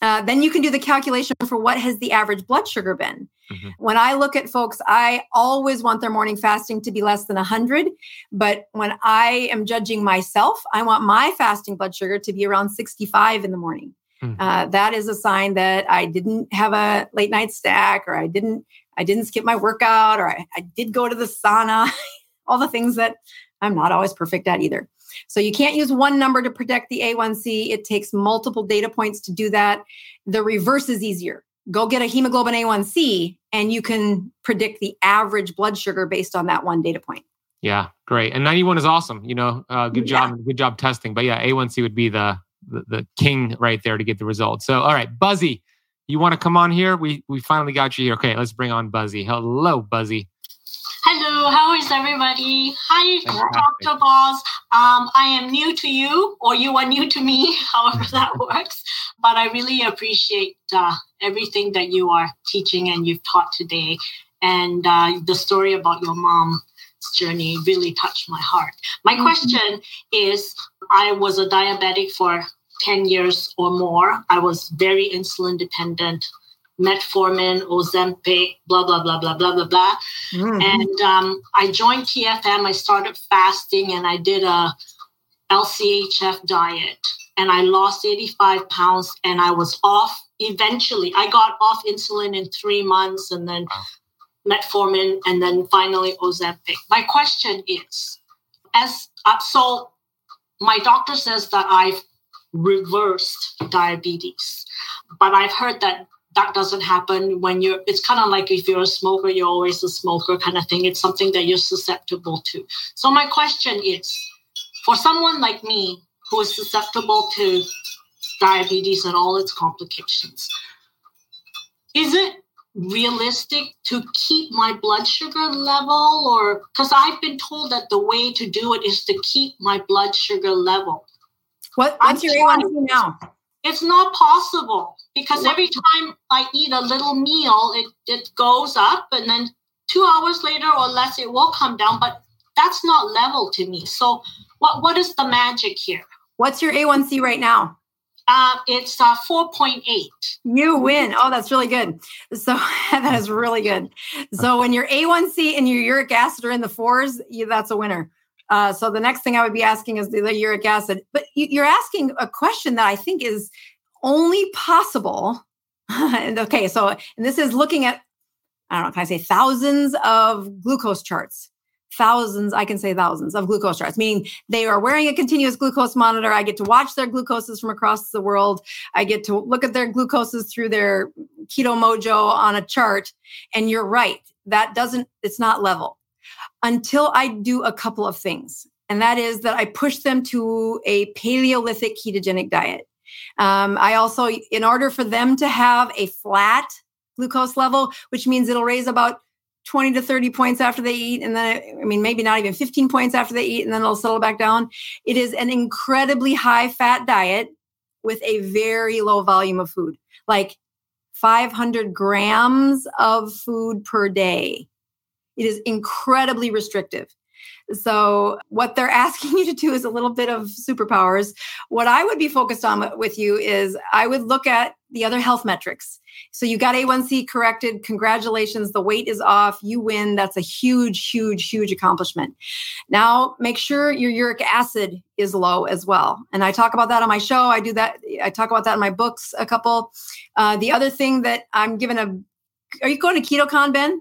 B: uh, then you can do the calculation for what has the average blood sugar been. Mm-hmm. When I look at folks, I always want their morning fasting to be less than 100. But when I am judging myself, I want my fasting blood sugar to be around 65 in the morning. Mm-hmm. Uh, that is a sign that I didn't have a late night stack, or I didn't I didn't skip my workout, or I, I did go to the sauna. [LAUGHS] all the things that I'm not always perfect at either. So you can't use one number to predict the A1C. It takes multiple data points to do that. The reverse is easier. Go get a hemoglobin A1C and you can predict the average blood sugar based on that one data point.
A: Yeah, great. And 91 is awesome. You know, uh, good job, yeah. good job testing. But yeah, A1C would be the, the the king right there to get the results. So, all right, Buzzy, you want to come on here? We we finally got you here. Okay, let's bring on Buzzy. Hello, Buzzy.
H: Hello, how is everybody? Hi, Dr. Boz. Um, I am new to you, or you are new to me, [LAUGHS] however [LAUGHS] that works. But I really appreciate uh, everything that you are teaching and you've taught today. And uh, the story about your mom's journey really touched my heart. My mm-hmm. question is I was a diabetic for 10 years or more. I was very insulin dependent metformin, Ozempic, blah, blah, blah, blah, blah, blah, blah. Mm-hmm. And um, I joined TFM. I started fasting and I did a LCHF diet and I lost 85 pounds and I was off eventually. I got off insulin in three months and then metformin and then finally Ozempic. My question is, as uh, so my doctor says that I've reversed diabetes, but I've heard that that doesn't happen when you're it's kind of like if you're a smoker you're always a smoker kind of thing. It's something that you're susceptible to. So my question is for someone like me who is susceptible to diabetes and all its complications is it realistic to keep my blood sugar level? Or because i've been told that the way to do it is to keep my blood sugar level.
B: What, what's I'm your a1c now?
H: It's not possible because every time I eat a little meal, it, it goes up and then two hours later or less, it will come down. But that's not level to me. So, what, what is the magic here?
B: What's your A1C right now?
H: Uh, it's uh, 4.8.
B: You win. Oh, that's really good. So [LAUGHS] that is really good. So when your A1C and your uric acid are in the fours, you, that's a winner. Uh, so the next thing I would be asking is the, the uric acid. But you, are asking a question that I think is only possible. [LAUGHS] okay, so and this is looking at I don't know, can I say thousands of glucose charts. thousands, I can say thousands of glucose charts, meaning they are wearing a continuous glucose monitor. I get to watch their glucoses from across the world. I get to look at their glucoses through their Keto Mojo on a chart. And you're right, that doesn't, it's not level until I do a couple of things. And that is that I push them to a Paleolithic ketogenic diet. Um, I also, in order for them to have a flat glucose level, which means it'll raise about 20 to 30 points after they eat. And then, I mean, maybe not even 15 points after they eat, and then it'll settle back down. It is an incredibly high fat diet with a very low volume of food, like 500 grams of food per day. It is incredibly restrictive. So, what they're [LAUGHS] asking you to do is a little bit of superpowers. What I would be focused on with you is I would look at the other health metrics. So, you got A1C corrected. Congratulations. The weight is off. You win. That's a huge, huge, huge accomplishment. Now, make sure your uric acid is low as well. And I talk about that on my show. I do that. I talk about that in my books a couple. Uh, the other thing that I'm given a are you going to KetoCon, Ben?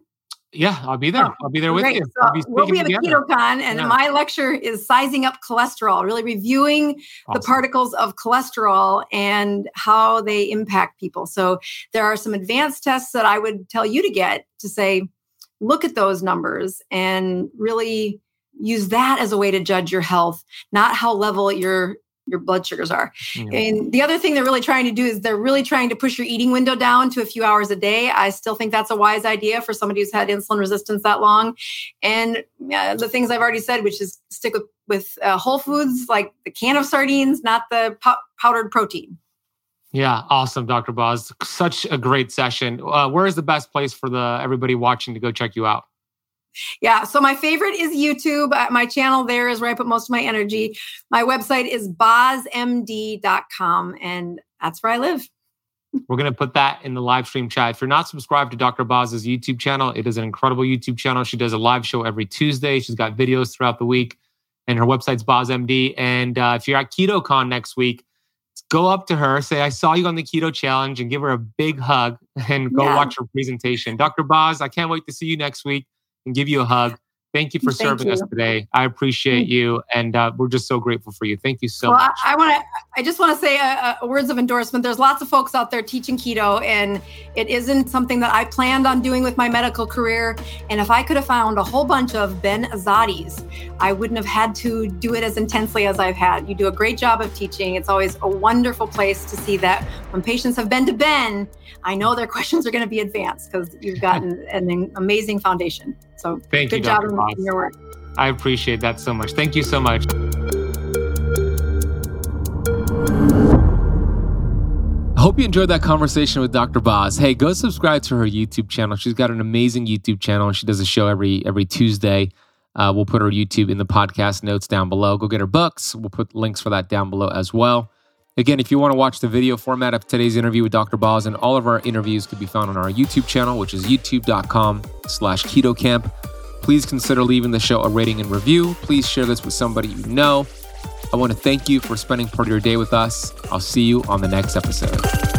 A: Yeah, I'll be there. Oh, I'll be there with great. you.
B: So be we'll be at a KetoCon, and yeah. my lecture is sizing up cholesterol, really reviewing awesome. the particles of cholesterol and how they impact people. So there are some advanced tests that I would tell you to get to say, look at those numbers and really use that as a way to judge your health, not how level your your blood sugars are. Mm-hmm. And the other thing they're really trying to do is they're really trying to push your eating window down to a few hours a day. I still think that's a wise idea for somebody who's had insulin resistance that long. And uh, the things I've already said, which is stick with, with uh, whole foods like the can of sardines, not the pow- powdered protein.
A: Yeah, awesome, Dr. Boz. Such a great session. Uh, where is the best place for the everybody watching to go check you out?
B: Yeah. So my favorite is YouTube. Uh, my channel there is where I put most of my energy. My website is bozmd.com, and that's where I live.
A: We're going to put that in the live stream chat. If you're not subscribed to Dr. Boz's YouTube channel, it is an incredible YouTube channel. She does a live show every Tuesday. She's got videos throughout the week, and her website's BozMD. And uh, if you're at KetoCon next week, go up to her, say, I saw you on the Keto Challenge, and give her a big hug and go yeah. watch her presentation. Dr. Boz, I can't wait to see you next week and give you a hug. Thank you for Thank serving you. us today. I appreciate mm. you, and uh, we're just so grateful for you. Thank you so well, much.
B: I, I want to. I just want to say a, a words of endorsement. There's lots of folks out there teaching keto, and it isn't something that I planned on doing with my medical career. And if I could have found a whole bunch of Ben Azadis, I wouldn't have had to do it as intensely as I've had. You do a great job of teaching. It's always a wonderful place to see that when patients have been to Ben, I know their [LAUGHS] questions are going to be advanced because you've gotten an amazing foundation. So
A: thank
B: good
A: you,
B: job
A: Dr.
B: in your work.
A: I appreciate that so much. Thank you so much. I hope you enjoyed that conversation with Dr. Boz. Hey, go subscribe to her YouTube channel. She's got an amazing YouTube channel. And she does a show every every Tuesday. Uh, we'll put her YouTube in the podcast notes down below. Go get her books. We'll put links for that down below as well. Again, if you want to watch the video format of today's interview with Dr. Boz and all of our interviews can be found on our YouTube channel, which is youtube.com slash ketocamp. Please consider leaving the show a rating and review. Please share this with somebody you know. I want to thank you for spending part of your day with us. I'll see you on the next episode.